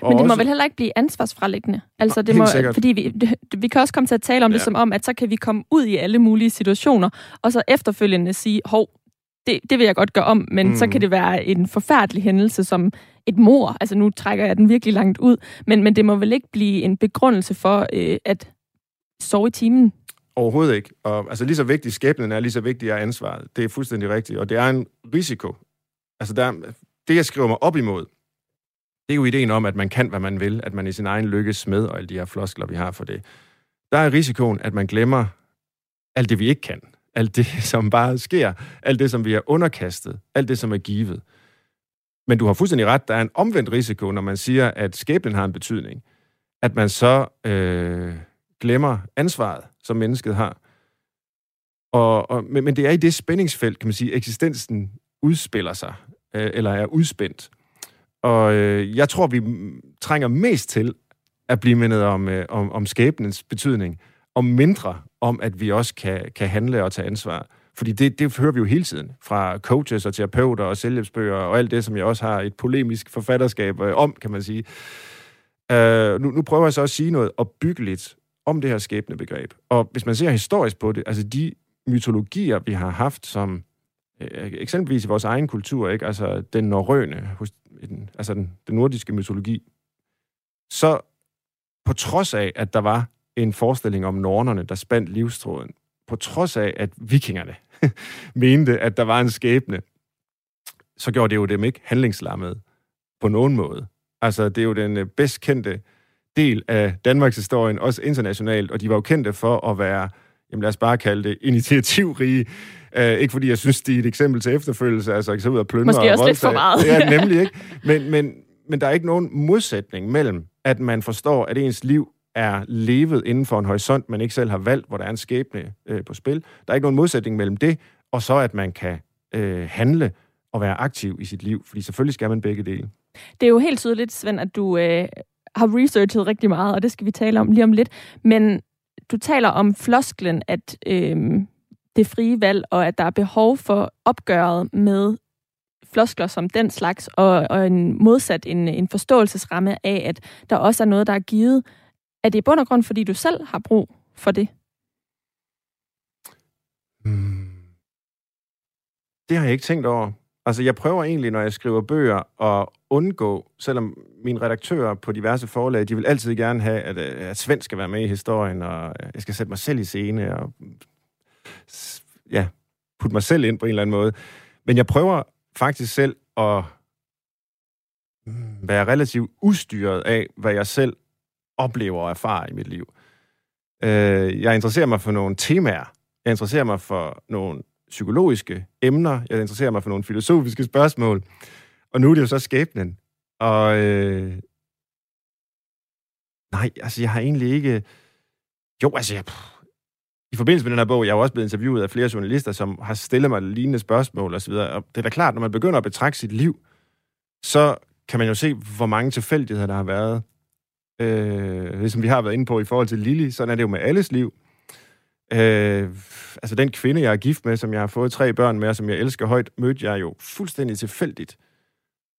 og Men det må også... vel heller ikke blive ansvarsfralæggende? Altså, det må, fordi vi, vi kan også komme til at tale om ja. det som om, at så kan vi komme ud i alle mulige situationer, og så efterfølgende sige, hov, det, det vil jeg godt gøre om, men mm. så kan det være en forfærdelig hændelse som et mor. Altså nu trækker jeg den virkelig langt ud, men, men det må vel ikke blive en begrundelse for øh, at sove i timen?
Overhovedet ikke. Og, altså lige så vigtig skæbnen er, lige så vigtig er ansvaret. Det er fuldstændig rigtigt. Og det er en risiko. Altså der, det, jeg skriver mig op imod, det er jo ideen om, at man kan, hvad man vil, at man i sin egen lykkes med, og alle de her floskler, vi har for det. Der er risikoen, at man glemmer alt det, vi ikke kan. Alt det, som bare sker. Alt det, som vi er underkastet. Alt det, som er givet. Men du har fuldstændig ret. Der er en omvendt risiko, når man siger, at skæbnen har en betydning. At man så øh, glemmer ansvaret, som mennesket har. Og, og, men, men det er i det spændingsfelt, kan man sige, eksistensen udspiller sig, øh, eller er udspændt. Og øh, jeg tror, vi trænger mest til at blive mindet om, øh, om, om skæbnens betydning, og mindre om, at vi også kan, kan handle og tage ansvar. Fordi det, det hører vi jo hele tiden fra coaches og terapeuter og selvhjælpsbøger og alt det, som jeg også har et polemisk forfatterskab øh, om, kan man sige. Øh, nu, nu prøver jeg så at sige noget opbyggeligt om det her skæbnebegreb. Og hvis man ser historisk på det, altså de mytologier, vi har haft som øh, eksempelvis i vores egen kultur, ikke? altså den norrøne, altså den, den nordiske mytologi, så på trods af, at der var en forestilling om nornerne, der spandt livstråden, på trods af, at vikingerne mente, at der var en skæbne, så gjorde det jo dem ikke handlingslammet på nogen måde. Altså, det er jo den øh, bedst kendte del af Danmarks historien, også internationalt, og de var jo kendte for at være, jamen lad os bare kalde det, initiativrige. Uh, ikke fordi jeg synes, de er et eksempel til efterfølgelse, altså ikke så ud af plyndre
Måske også lidt for meget.
Er nemlig ikke. Men, men, men der er ikke nogen modsætning mellem, at man forstår, at ens liv er levet inden for en horisont, man ikke selv har valgt, hvor der er en skæbne øh, på spil. Der er ikke nogen modsætning mellem det, og så at man kan øh, handle og være aktiv i sit liv, fordi selvfølgelig skal man begge dele.
Det er jo helt tydeligt, Svend, at du øh, har researchet rigtig meget, og det skal vi tale om lige om lidt. Men du taler om flosklen, at øh, det frie valg, og at der er behov for opgøret med floskler som den slags, og, og en modsat en, en forståelsesramme af, at der også er noget, der er givet. Er det i bund og grund, fordi du selv har brug for det?
Hmm. Det har jeg ikke tænkt over. Altså, jeg prøver egentlig, når jeg skriver bøger, at undgå, selvom mine redaktører på diverse forlag, de vil altid gerne have, at, øh, at Svend skal være med i historien, og øh, jeg skal sætte mig selv i scene, og ja, putte mig selv ind på en eller anden måde. Men jeg prøver faktisk selv at mm, være relativt ustyret af, hvad jeg selv oplever og erfarer i mit liv. Øh, jeg interesserer mig for nogle temaer. Jeg interesserer mig for nogle psykologiske emner. Jeg interesserer mig for nogle filosofiske spørgsmål. Og nu er det jo så skæbnen. Og øh, nej, altså jeg har egentlig ikke... Jo, altså jeg, i forbindelse med den her bog, jeg har også blevet interviewet af flere journalister, som har stillet mig lignende spørgsmål osv. Og det er da klart, når man begynder at betragte sit liv, så kan man jo se, hvor mange tilfældigheder der har været. Øh, ligesom vi har været inde på i forhold til Lili, sådan er det jo med alles liv. Øh, altså den kvinde, jeg er gift med, som jeg har fået tre børn med, og som jeg elsker højt, mødte jeg jo fuldstændig tilfældigt.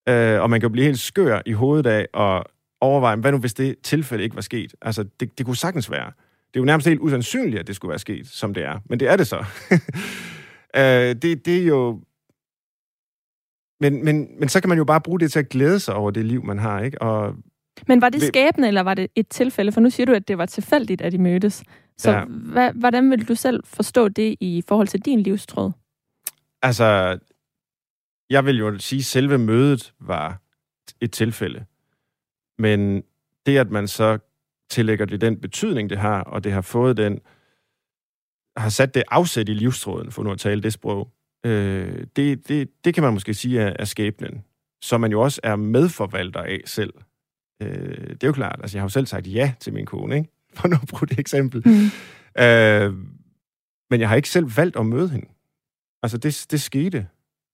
Øh, og man kan blive helt skør i hovedet af og overveje, hvad nu hvis det tilfælde ikke var sket? Altså, det, det kunne sagtens være. Det er jo nærmest helt usandsynligt, at det skulle være sket, som det er. Men det er det så. øh, det, det er jo... Men, men, men så kan man jo bare bruge det til at glæde sig over det liv, man har, ikke? Og
Men var det skæbne, eller var det et tilfælde? For nu siger du, at det var tilfældigt, at de mødtes. Så ja. hva, hvordan vil du selv forstå det i forhold til din livstråd?
Altså, jeg vil jo sige, at selve mødet var et tilfælde. Men det, at man så tillægger det den betydning, det har, og det har fået den, har sat det afsæt i livstråden, for nu at tale det sprog, øh, det, det, det kan man måske sige er, er skæbnen, som man jo også er medforvalter af selv. Øh, det er jo klart, altså jeg har jo selv sagt ja til min kone, ikke? for nu at bruge det eksempel. Mm. Øh, men jeg har ikke selv valgt at møde hende. Altså det, det skete,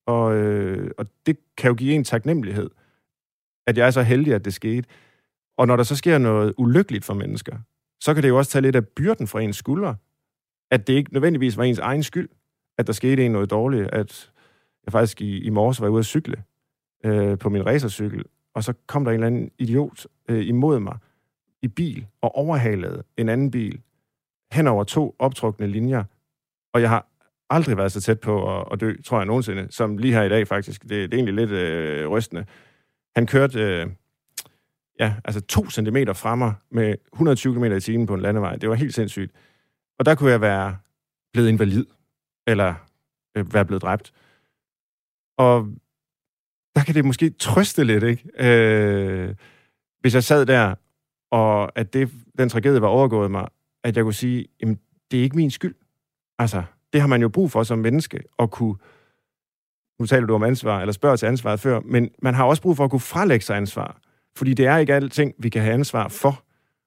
og, øh, og det kan jo give en taknemmelighed, at jeg er så heldig, at det skete. Og når der så sker noget ulykkeligt for mennesker, så kan det jo også tage lidt af byrden fra ens skuldre, at det ikke nødvendigvis var ens egen skyld, at der skete en noget dårligt, at jeg faktisk i, i morges var ude at cykle øh, på min racercykel, og så kom der en eller anden idiot øh, imod mig i bil og overhalede en anden bil hen over to optrukne linjer, og jeg har aldrig været så tæt på at, at dø, tror jeg nogensinde, som lige her i dag faktisk. Det, det er egentlig lidt øh, rystende. Han kørte øh, ja, altså to centimeter fra mig med 120 km i timen på en landevej. Det var helt sindssygt. Og der kunne jeg være blevet invalid, eller øh, være blevet dræbt. Og der kan det måske trøste lidt, ikke? Øh, hvis jeg sad der, og at det, den tragedie var overgået mig, at jeg kunne sige, jamen, det er ikke min skyld. Altså, det har man jo brug for som menneske, at kunne, nu taler du om ansvar, eller spørger til ansvaret før, men man har også brug for at kunne frelægge sig ansvar. Fordi det er ikke alting, vi kan have ansvar for.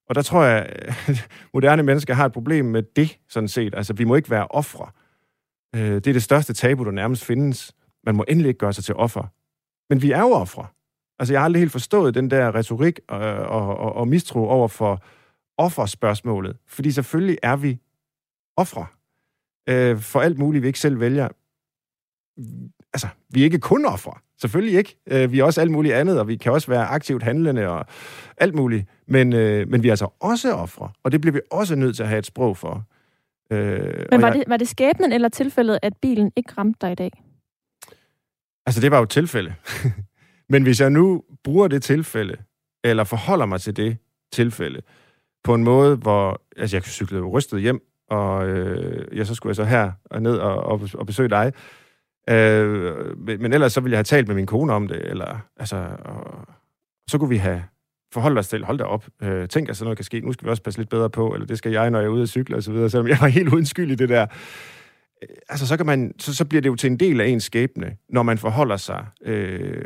Og der tror jeg, at moderne mennesker har et problem med det, sådan set. Altså, vi må ikke være ofre. Øh, det er det største tabu, der nærmest findes. Man må endelig ikke gøre sig til offer. Men vi er jo ofre. Altså, jeg har aldrig helt forstået den der retorik og, og, og, og mistro over for offerspørgsmålet. Fordi selvfølgelig er vi ofre øh, for alt muligt, vi ikke selv vælger. Altså, vi er ikke kun ofre. Selvfølgelig ikke. Øh, vi er også alt muligt andet, og vi kan også være aktivt handlende og alt muligt. Men, øh, men vi er altså også ofre, og det bliver vi også nødt til at have et sprog for.
Øh, men var, jeg, det, var det skæbnen eller tilfældet, at bilen ikke ramte dig i dag?
Altså, det var jo et tilfælde. men hvis jeg nu bruger det tilfælde, eller forholder mig til det tilfælde, på en måde, hvor altså, jeg cyklede rystet hjem, og øh, jeg så skulle jeg så her og ned og, og, og besøge dig. Øh, men ellers så ville jeg have talt med min kone om det, eller altså, og, så kunne vi have forholdt os til, hold da op, øh, tænk, at sådan noget kan ske, nu skal vi også passe lidt bedre på, eller det skal jeg, når jeg er ude at cykle, og så videre, selvom jeg var helt uden skyld i det der. Øh, altså, så, kan man, så, så bliver det jo til en del af ens skæbne, når man forholder sig øh,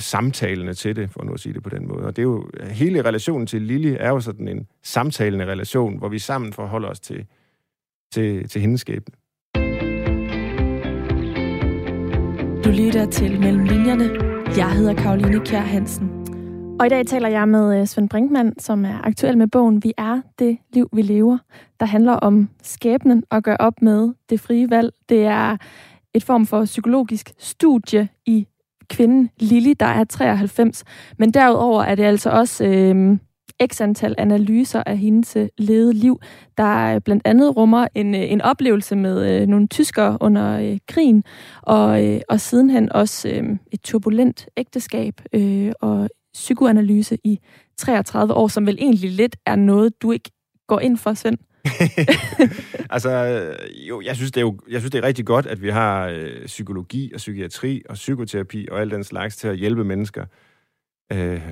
samtalende til det, for nu at sige det på den måde. Og det er jo, hele relationen til Lili er jo sådan en samtalende relation, hvor vi sammen forholder os til, til, til hendes skæbne.
Du lytter til Mellem Linjerne. Jeg hedder Karoline Kjær Hansen. Og i dag taler jeg med øh, Svend Brinkmann, som er aktuel med bogen Vi er det liv, vi lever, der handler om skæbnen og gør op med det frie valg. Det er et form for psykologisk studie i kvinden Lili, der er 93. Men derudover er det altså også øh, x antal analyser af hendes øh, levede liv, der øh, blandt andet rummer en, øh, en oplevelse med øh, nogle tyskere under øh, krigen, og, øh, og sidenhen også øh, et turbulent ægteskab øh, og psykoanalyse i 33 år, som vel egentlig lidt er noget, du ikke går ind for, Svend?
altså, jo, jeg synes, det er jo, jeg synes, det er rigtig godt, at vi har øh, psykologi og psykiatri og psykoterapi og alt den slags til at hjælpe mennesker. Øh,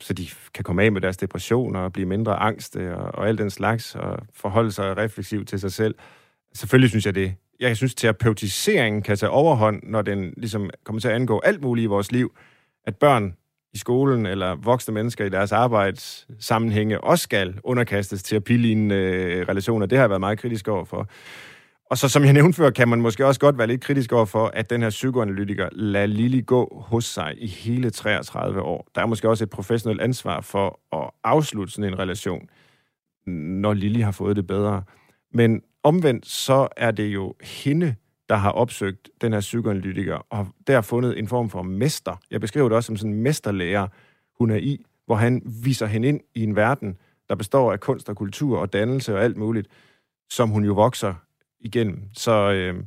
så de kan komme af med deres depressioner og blive mindre angste øh, og, og alt den slags, og forholde sig refleksivt til sig selv. Selvfølgelig synes jeg det. Jeg synes, terapeutiseringen kan tage overhånd, når den ligesom kommer til at angå alt muligt i vores liv. At børn i skolen eller voksne mennesker i deres arbejdssammenhænge også skal underkastes terapilignende øh, relationer. Det har jeg været meget kritisk over for. Og så som jeg nævnte før, kan man måske også godt være lidt kritisk over for, at den her psykoanalytiker lader Lili gå hos sig i hele 33 år. Der er måske også et professionelt ansvar for at afslutte sådan en relation, når Lili har fået det bedre. Men omvendt så er det jo hende, der har opsøgt den her psykoanalytiker, og der fundet en form for mester. Jeg beskriver det også som sådan en mesterlærer, hun er i, hvor han viser hende ind i en verden, der består af kunst og kultur og dannelse og alt muligt, som hun jo vokser igennem. Så øh,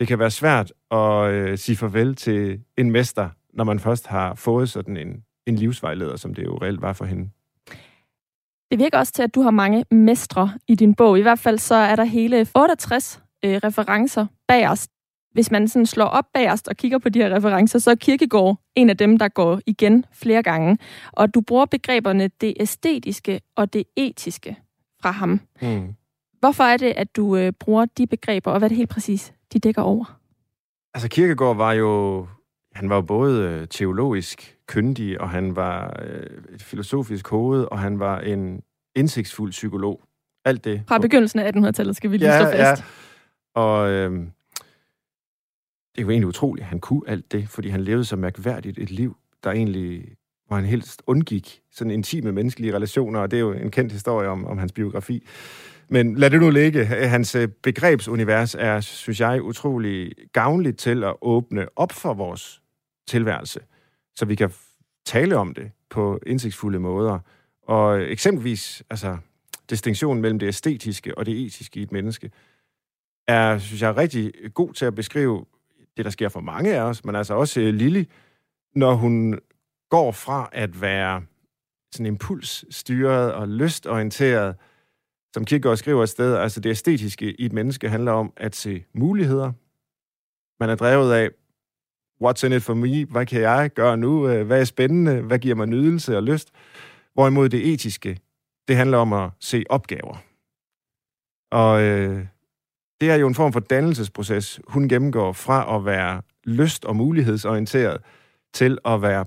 det kan være svært at øh, sige farvel til en mester, når man først har fået sådan en, en livsvejleder, som det jo reelt var for hende.
Det virker også til, at du har mange mestre i din bog. I hvert fald så er der hele 68 øh, referencer bagerst. Hvis man sådan slår op bagerst og kigger på de her referencer, så er Kirkegård en af dem, der går igen flere gange. Og du bruger begreberne det æstetiske og det etiske fra ham. Mm. Hvorfor er det, at du øh, bruger de begreber, og hvad er det helt præcis, de dækker over?
Altså Kirkegård var jo, han var jo både øh, teologisk kyndig, og han var øh, et filosofisk hoved, og han var en indsigtsfuld psykolog. Alt det.
Fra begyndelsen af 1800-tallet skal vi lige ja, slå fast.
Ja. Og øh, det er jo egentlig utroligt, han kunne alt det, fordi han levede så mærkværdigt et liv, der egentlig, hvor han helst undgik sådan intime menneskelige relationer, og det er jo en kendt historie om, om hans biografi. Men lad det nu ligge. Hans øh, begrebsunivers er, synes jeg, utrolig gavnligt til at åbne op for vores tilværelse, så vi kan tale om det på indsigtsfulde måder. Og eksempelvis, altså, distinktionen mellem det æstetiske og det etiske i et menneske, er, synes jeg, rigtig god til at beskrive det, der sker for mange af os, men altså også øh, Lili, når hun går fra at være sådan impulsstyret og lystorienteret, som Kierkegaard skriver et sted, altså det æstetiske i et menneske handler om at se muligheder. Man er drevet af, what's in it for me? Hvad kan jeg gøre nu? Øh, hvad er spændende? Hvad giver mig nydelse og lyst? Hvorimod det etiske, det handler om at se opgaver. Og øh, det er jo en form for dannelsesproces, hun gennemgår fra at være lyst- og mulighedsorienteret til at være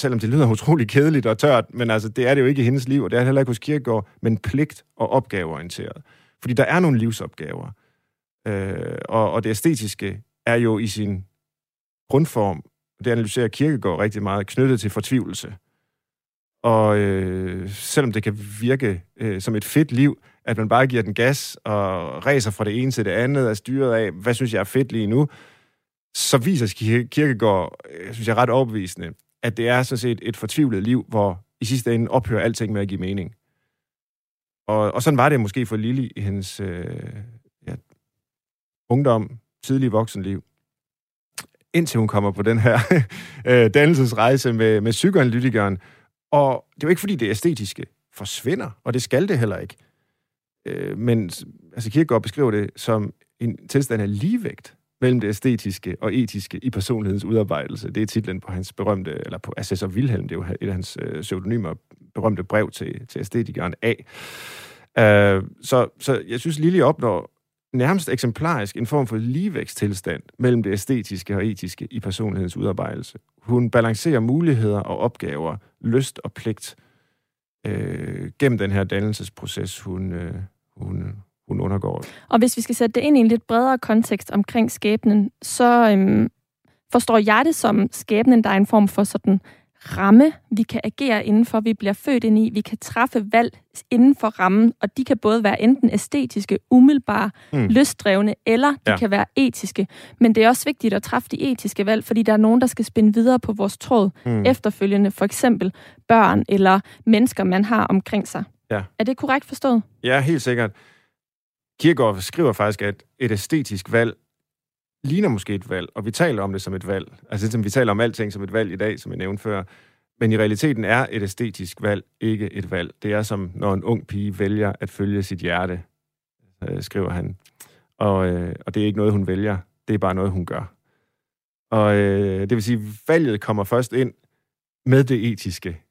selvom det lyder utrolig kedeligt og tørt, men altså, det er det jo ikke i hendes liv, og det er heller ikke hos Kirkegaard, men pligt- og opgaveorienteret. Fordi der er nogle livsopgaver, øh, og, og det æstetiske er jo i sin grundform, det analyserer Kirkegaard rigtig meget, knyttet til fortvivlelse. Og øh, selvom det kan virke øh, som et fedt liv, at man bare giver den gas og racer fra det ene til det andet, er styret af, hvad synes jeg er fedt lige nu, så viser Kirkegaard, øh, synes jeg, ret overbevisende, at det er sådan set et fortvivlet liv, hvor i sidste ende ophører alting med at give mening. Og, og sådan var det måske for Lili i hendes øh, ja, ungdom, tidlige voksenliv. Indtil hun kommer på den her øh, dannelsesrejse med, med psykoanalytikeren. Og det er jo ikke, fordi det æstetiske forsvinder, og det skal det heller ikke. Øh, men altså Kierkegaard beskriver det som en tilstand af ligevægt mellem det æstetiske og etiske i personlighedens udarbejdelse. Det er titlen på hans berømte, eller på Assessor Wilhelm, det er jo et af hans øh, pseudonymer, berømte brev til, til æstetikeren A. Øh, så, så jeg synes, Lili opnår nærmest eksemplarisk en form for ligevæksttilstand mellem det æstetiske og etiske i personlighedens udarbejdelse. Hun balancerer muligheder og opgaver, lyst og pligt øh, gennem den her dannelsesproces, hun, øh, hun, hun undergår.
Og hvis vi skal sætte det ind i en lidt bredere kontekst omkring skæbnen, så øhm, forstår jeg det som skæbnen, der er en form for sådan ramme, vi kan agere indenfor, vi bliver født ind i. Vi kan træffe valg inden for rammen, og de kan både være enten æstetiske, umiddelbare, mm. lystdrevne, eller de ja. kan være etiske. Men det er også vigtigt at træffe de etiske valg, fordi der er nogen, der skal spænde videre på vores tråd mm. efterfølgende. For eksempel børn eller mennesker, man har omkring sig. Ja. Er det korrekt forstået?
Ja, helt sikkert. Kierkegaard skriver faktisk, at et æstetisk valg ligner måske et valg, og vi taler om det som et valg. Altså som vi taler om alting som et valg i dag, som jeg nævnte før. Men i realiteten er et æstetisk valg ikke et valg. Det er som, når en ung pige vælger at følge sit hjerte, øh, skriver han. Og, øh, og det er ikke noget, hun vælger. Det er bare noget, hun gør. Og øh, det vil sige, valget kommer først ind med det etiske,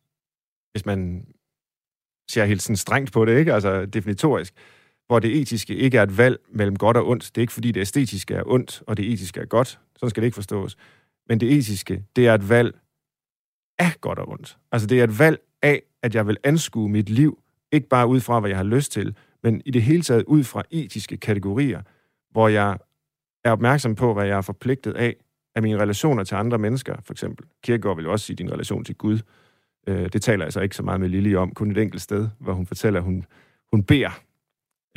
hvis man ser helt sådan strengt på det, ikke? Altså definitorisk hvor det etiske ikke er et valg mellem godt og ondt. Det er ikke, fordi det æstetiske er ondt, og det etiske er godt. Sådan skal det ikke forstås. Men det etiske, det er et valg af godt og ondt. Altså, det er et valg af, at jeg vil anskue mit liv, ikke bare ud fra, hvad jeg har lyst til, men i det hele taget ud fra etiske kategorier, hvor jeg er opmærksom på, hvad jeg er forpligtet af, af mine relationer til andre mennesker, for eksempel. Kierkegaard vil jo også sige din relation til Gud. Øh, det taler altså ikke så meget med Lili om, kun et enkelt sted, hvor hun fortæller, at hun, hun beder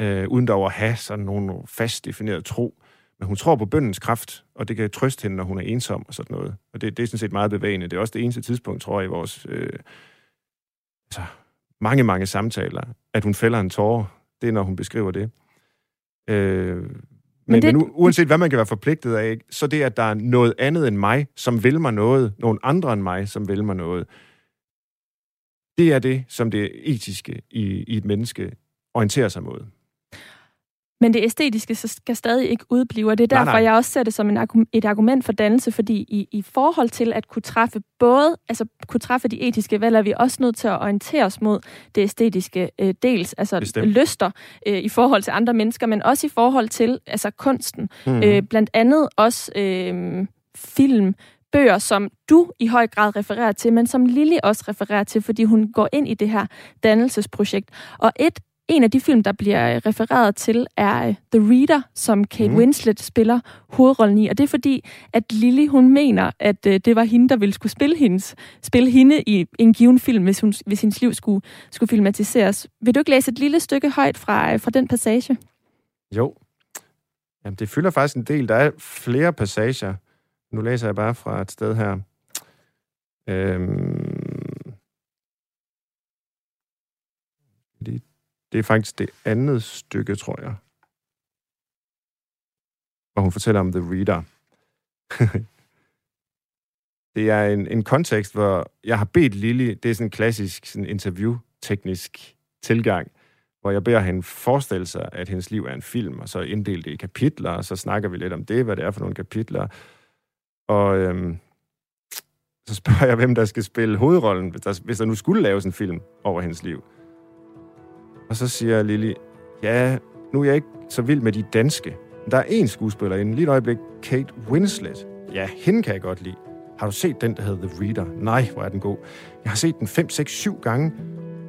øh, uden dog at have sådan nogle fast defineret tro. Men hun tror på bøndens kraft, og det kan trøste hende, når hun er ensom og sådan noget. Og det, det er sådan set meget bevægende. Det er også det eneste tidspunkt, tror jeg, i vores øh, altså, mange, mange samtaler, at hun fælder en tårer. Det er, når hun beskriver det. Øh, men, men, det... men uanset hvad man kan være forpligtet af, så det, at der er noget andet end mig, som vil mig noget, nogen andre end mig, som vil mig noget, Det er det, som det etiske i, i et menneske orienterer sig mod.
Men det æstetiske skal stadig ikke udblive, og det er derfor, nej, nej. jeg også ser det som en, et argument for dannelse, fordi i, i forhold til at kunne træffe både, altså kunne træffe de etiske valg, er vi også nødt til at orientere os mod det æstetiske øh, dels, altså Bestemt. lyster øh, i forhold til andre mennesker, men også i forhold til altså kunsten. Mm. Øh, blandt andet også øh, film, bøger, som du i høj grad refererer til, men som Lili også refererer til, fordi hun går ind i det her dannelsesprojekt. Og et en af de film, der bliver refereret til, er øh, The Reader, som Kate mm. Winslet spiller hovedrollen i. Og det er fordi, at Lily, hun mener, at øh, det var hende, der ville skulle spille, hendes, spille hende i en given film, hvis, hun, hvis hendes liv skulle, skulle filmatiseres. Vil du ikke læse et lille stykke højt fra, øh, fra den passage?
Jo. Jamen, det fylder faktisk en del. Der er flere passager. Nu læser jeg bare fra et sted her. Øhm det er faktisk det andet stykke, tror jeg. Hvor hun fortæller om The Reader. det er en, en kontekst, hvor jeg har bedt Lili, det er sådan en klassisk sådan interview-teknisk tilgang, hvor jeg beder hende forestille sig, at hendes liv er en film, og så inddele det i kapitler, og så snakker vi lidt om det, hvad det er for nogle kapitler. Og øhm, så spørger jeg, hvem der skal spille hovedrollen, hvis der, hvis der nu skulle laves en film over hendes liv. Og så siger Lili, ja, nu er jeg ikke så vild med de danske. Der er én skuespiller inden, lige et øjeblik, Kate Winslet. Ja, hende kan jeg godt lide. Har du set den, der hedder The Reader? Nej, hvor er den god. Jeg har set den 5, 6, 7 gange.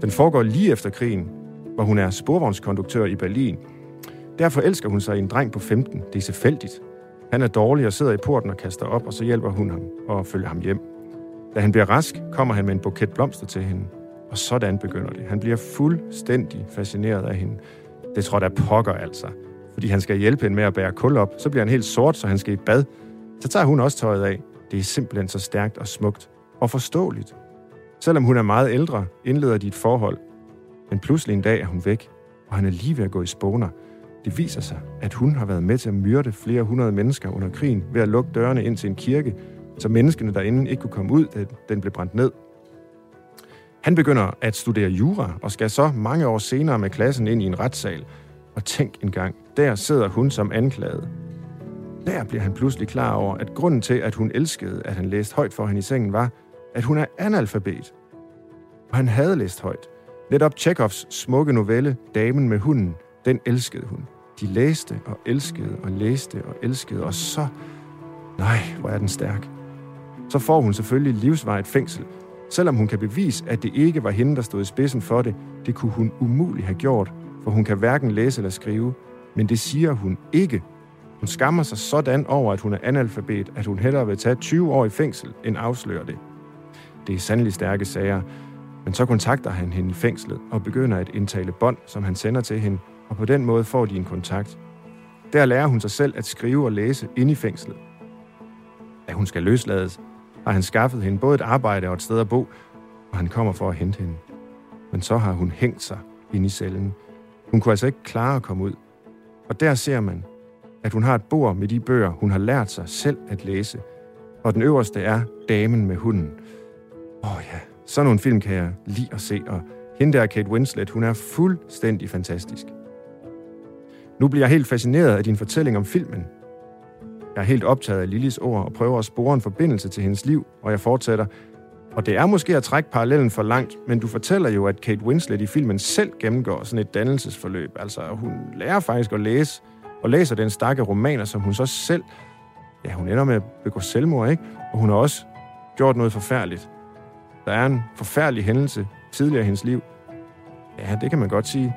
Den foregår lige efter krigen, hvor hun er sporvognskonduktør i Berlin. Derfor elsker hun sig i en dreng på 15. Det er tilfældigt. Han er dårlig og sidder i porten og kaster op, og så hjælper hun ham og følger ham hjem. Da han bliver rask, kommer han med en buket blomster til hende. Og sådan begynder det. Han bliver fuldstændig fascineret af hende. Det tror der pokker altså. Fordi han skal hjælpe hende med at bære kul op. Så bliver han helt sort, så han skal i bad. Så tager hun også tøjet af. Det er simpelthen så stærkt og smukt. Og forståeligt. Selvom hun er meget ældre, indleder de et forhold. Men pludselig en dag er hun væk, og han er lige ved at gå i spåner. Det viser sig, at hun har været med til at myrde flere hundrede mennesker under krigen ved at lukke dørene ind til en kirke, så menneskene derinde ikke kunne komme ud, da den blev brændt ned. Han begynder at studere jura og skal så mange år senere med klassen ind i en retssal. Og tænk engang, der sidder hun som anklaget. Der bliver han pludselig klar over, at grunden til, at hun elskede, at han læste højt for hende i sengen, var, at hun er analfabet. Og han havde læst højt. Netop Tjekovs smukke novelle, Damen med hunden, den elskede hun. De læste og elskede og læste og elskede, og så... Nej, hvor er den stærk. Så får hun selvfølgelig livsvejet fængsel, Selvom hun kan bevise, at det ikke var hende, der stod i spidsen for det, det kunne hun umuligt have gjort, for hun kan hverken læse eller skrive. Men det siger hun ikke. Hun skammer sig sådan over, at hun er analfabet, at hun hellere vil tage 20 år i fængsel, end afsløre det. Det er sandelig stærke sager, men så kontakter han hende i fængslet og begynder at indtale bånd, som han sender til hende, og på den måde får de en kontakt. Der lærer hun sig selv at skrive og læse inde i fængslet. Da hun skal løslades, har han skaffet hende både et arbejde og et sted at bo, og han kommer for at hente hende. Men så har hun hængt sig ind i cellen. Hun kunne altså ikke klare at komme ud. Og der ser man, at hun har et bord med de bøger, hun har lært sig selv at læse. Og den øverste er Damen med hunden. Åh oh ja, sådan nogle film kan jeg lide at se, og hende der, Kate Winslet, hun er fuldstændig fantastisk. Nu bliver jeg helt fascineret af din fortælling om filmen, jeg er helt optaget af Lillis ord og prøver at spore en forbindelse til hendes liv, og jeg fortsætter. Og det er måske at trække parallellen for langt, men du fortæller jo, at Kate Winslet i filmen selv gennemgår sådan et dannelsesforløb. Altså, hun lærer faktisk at læse, og læser den stakke romaner, som hun så selv... Ja, hun ender med at begå selvmord, ikke? Og hun har også gjort noget forfærdeligt. Der er en forfærdelig hændelse tidligere i hendes liv. Ja, det kan man godt sige.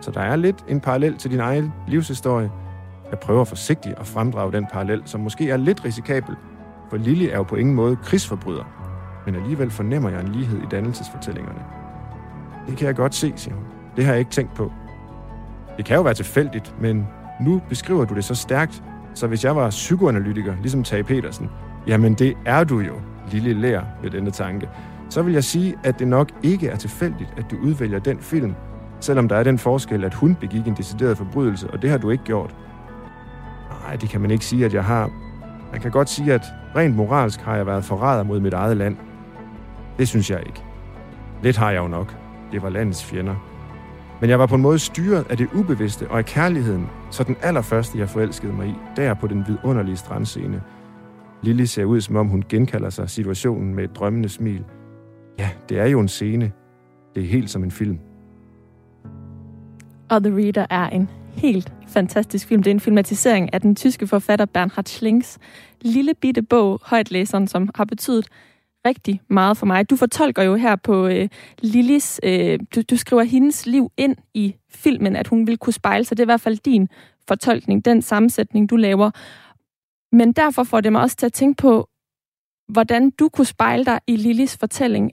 Så der er lidt en parallel til din egen livshistorie, jeg prøver forsigtigt at fremdrage den parallel, som måske er lidt risikabel, for Lille er jo på ingen måde krigsforbryder, men alligevel fornemmer jeg en lighed i dannelsesfortællingerne. Det kan jeg godt se, siger hun. Det har jeg ikke tænkt på. Det kan jo være tilfældigt, men nu beskriver du det så stærkt, så hvis jeg var psykoanalytiker, ligesom Tage Petersen, jamen det er du jo, lille lær ved denne tanke, så vil jeg sige, at det nok ikke er tilfældigt, at du udvælger den film, selvom der er den forskel, at hun begik en decideret forbrydelse, og det har du ikke gjort. Nej, det kan man ikke sige, at jeg har. Man kan godt sige, at rent moralsk har jeg været forræder mod mit eget land. Det synes jeg ikke. Lidt har jeg jo nok. Det var landets fjender. Men jeg var på en måde styret af det ubevidste og af kærligheden, så den allerførste, jeg forelskede mig i, der på den vidunderlige strandscene. Lily ser ud, som om hun genkalder sig situationen med et drømmende smil. Ja, det er jo en scene. Det er helt som en film.
Og The Reader er en helt fantastisk film. Det er en filmatisering af den tyske forfatter Bernhard Schlings lille bitte bog, Højtlæseren, som har betydet rigtig meget for mig. Du fortolker jo her på øh, Lillis, øh, du, du skriver hendes liv ind i filmen, at hun vil kunne spejle sig. Det er i hvert fald din fortolkning, den sammensætning, du laver. Men derfor får det mig også til at tænke på, hvordan du kunne spejle dig i Lillis fortælling.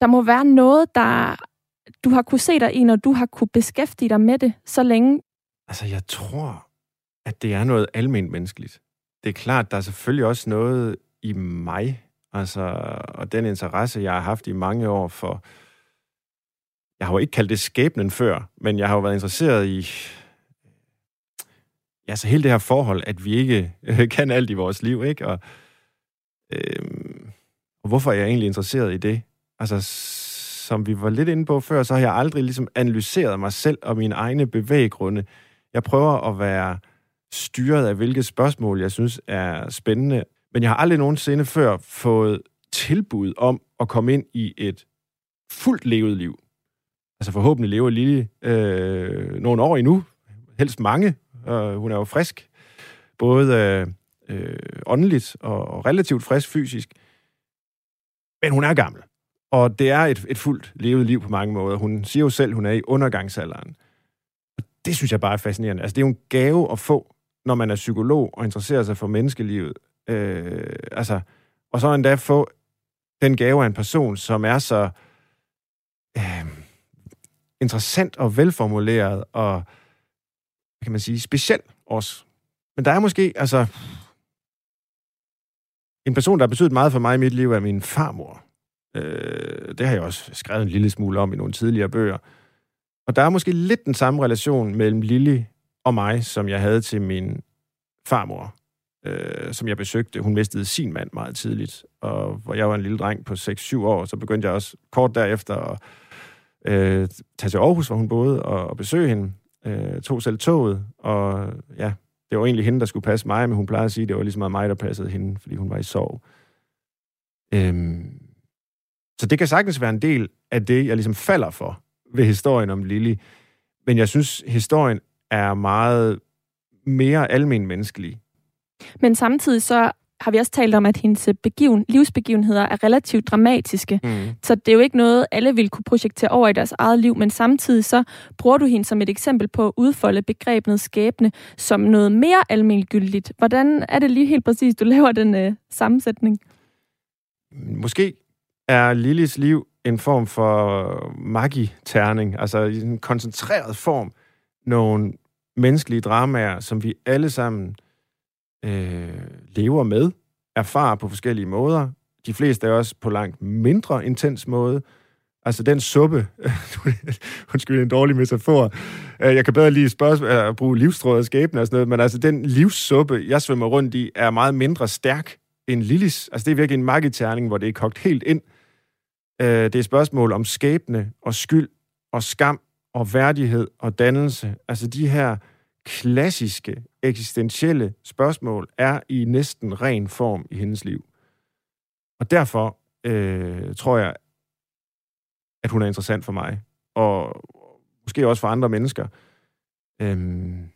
Der må være noget, der du har kunne se dig i, når du har kunne beskæftige dig med det så længe.
Altså, jeg tror, at det er noget almindeligt menneskeligt. Det er klart, der er selvfølgelig også noget i mig, altså, og den interesse, jeg har haft i mange år for... Jeg har jo ikke kaldt det skæbnen før, men jeg har jo været interesseret i... Ja, så hele det her forhold, at vi ikke øh, kan alt i vores liv, ikke? Og, øh, og hvorfor er jeg egentlig interesseret i det? Altså, som vi var lidt inde på før, så har jeg aldrig ligesom analyseret mig selv og mine egne bevæggrunde. Jeg prøver at være styret af, hvilke spørgsmål, jeg synes er spændende. Men jeg har aldrig nogensinde før fået tilbud om at komme ind i et fuldt levet liv. Altså forhåbentlig lever Lille øh, nogle år endnu, helst mange. Øh, hun er jo frisk, både øh, åndeligt og, og relativt frisk fysisk. Men hun er gammel. Og det er et, et fuldt levet liv på mange måder. Hun siger jo selv, hun er i undergangsalderen. Det synes jeg bare er fascinerende. Altså, det er jo en gave at få, når man er psykolog og interesserer sig for menneskelivet. Øh, altså, og så endda få den gave af en person, som er så øh, interessant og velformuleret og, hvad kan man sige, speciel også. Men der er måske, altså, en person, der har betydet meget for mig i mit liv, er min farmor. Øh, det har jeg også skrevet en lille smule om i nogle tidligere bøger. Og der er måske lidt den samme relation mellem Lille og mig, som jeg havde til min farmor, øh, som jeg besøgte. Hun mistede sin mand meget tidligt, og hvor jeg var en lille dreng på 6-7 år, så begyndte jeg også kort derefter at øh, tage til Aarhus, hvor hun boede, og, og besøge hende. Øh, tog selv toget, og ja, det var egentlig hende, der skulle passe mig, men hun plejede at sige, at det var ligesom mig, der passede hende, fordi hun var i sorg. Øhm, så det kan sagtens være en del af det, jeg ligesom falder for ved historien om Lili. Men jeg synes, historien er meget mere almen menneskelig.
Men samtidig så har vi også talt om, at hendes begiven, livsbegivenheder er relativt dramatiske. Mm. Så det er jo ikke noget, alle vil kunne projektere over i deres eget liv, men samtidig så bruger du hende som et eksempel på at udfolde begrebet skæbne som noget mere almengyldigt. Hvordan er det lige helt præcis, du laver den øh, sammensætning?
Måske er Lillis liv en form for magiterning, altså i en koncentreret form, nogle menneskelige dramaer, som vi alle sammen øh, lever med, erfarer på forskellige måder. De fleste er også på langt mindre intens måde. Altså den suppe, undskyld en dårlig metafor, øh, jeg kan bedre lige spørge, øh, at bruge livstråd og skæbne og sådan noget, men altså den livssuppe, jeg svømmer rundt i, er meget mindre stærk end Lillis. Altså det er virkelig en magiterning, hvor det er kogt helt ind. Øh, det er et spørgsmål om skæbne og skyld og skam og værdighed og dannelse. Altså de her klassiske eksistentielle spørgsmål er i næsten ren form i hendes liv. Og derfor øh, tror jeg, at hun er interessant for mig. Og måske også for andre mennesker. Øhm...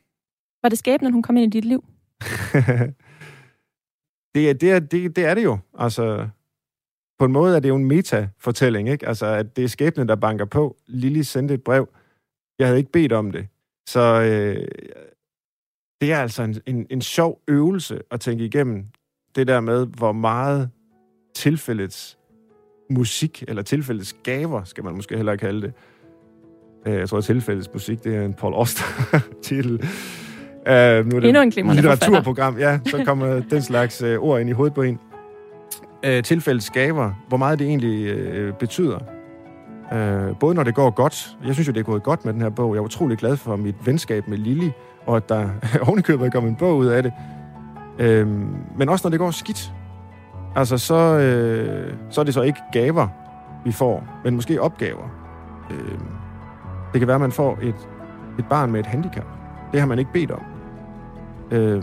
Var det skæbnen, hun kom ind i dit liv?
det, er, det, er, det, det er det jo. Altså, på en måde er det jo en meta-fortælling, ikke? Altså, at det er skæbnen, der banker på. Lili sendte et brev. Jeg havde ikke bedt om det. Så øh, det er altså en, en, en sjov øvelse at tænke igennem det der med, hvor meget tilfældets musik, eller tilfældets gaver, skal man måske heller kalde det. Øh, jeg tror, at tilfældets musik, det er en Paul Auster-titel. Uh,
nu er det Endnu en
litteraturprogram, ja, så kommer den slags uh, ord ind i hovedet på en øh, tilfældes gaver, hvor meget det egentlig øh, betyder. Øh, både når det går godt, jeg synes jo, det er gået godt med den her bog. Jeg er utrolig glad for mit venskab med Lili, og at der ovenikøbet er kommet en bog ud af det. Øh, men også når det går skidt. Altså, så, øh, så er det så ikke gaver, vi får, men måske opgaver. Øh, det kan være, at man får et, et barn med et handicap. Det har man ikke bedt om. Øh,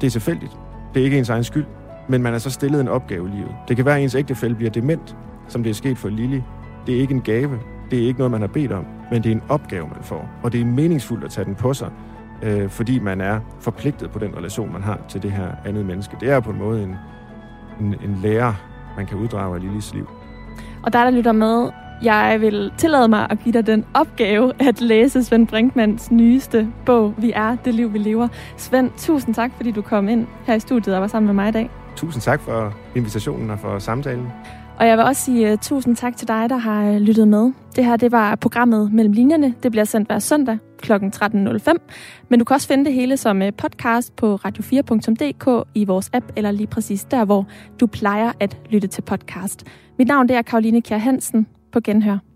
det er tilfældigt. Det er ikke ens egen skyld, men man er så stillet en opgave i livet. Det kan være, at ens ægtefælle bliver dement, som det er sket for Lili. Det er ikke en gave. Det er ikke noget, man har bedt om, men det er en opgave, man får. Og det er meningsfuldt at tage den på sig, øh, fordi man er forpligtet på den relation, man har til det her andet menneske. Det er på en måde en, en, en lærer, man kan uddrage af Lilis liv.
Og der, der lytter med, jeg vil tillade mig at give dig den opgave at læse Svend Brinkmans nyeste bog, Vi er det liv, vi lever. Svend, tusind tak, fordi du kom ind her i studiet og var sammen med mig i dag.
Tusind tak for invitationen og for samtalen.
Og jeg vil også sige uh, tusind tak til dig, der har øh, lyttet med. Det her det var programmet Mellem Linjerne. Det bliver sendt hver søndag kl. 13.05. Men du kan også finde det hele som uh, podcast på radio4.dk i vores app, eller lige præcis der, hvor du plejer at lytte til podcast. Mit navn det er Karoline Kjær Hansen. På genhør.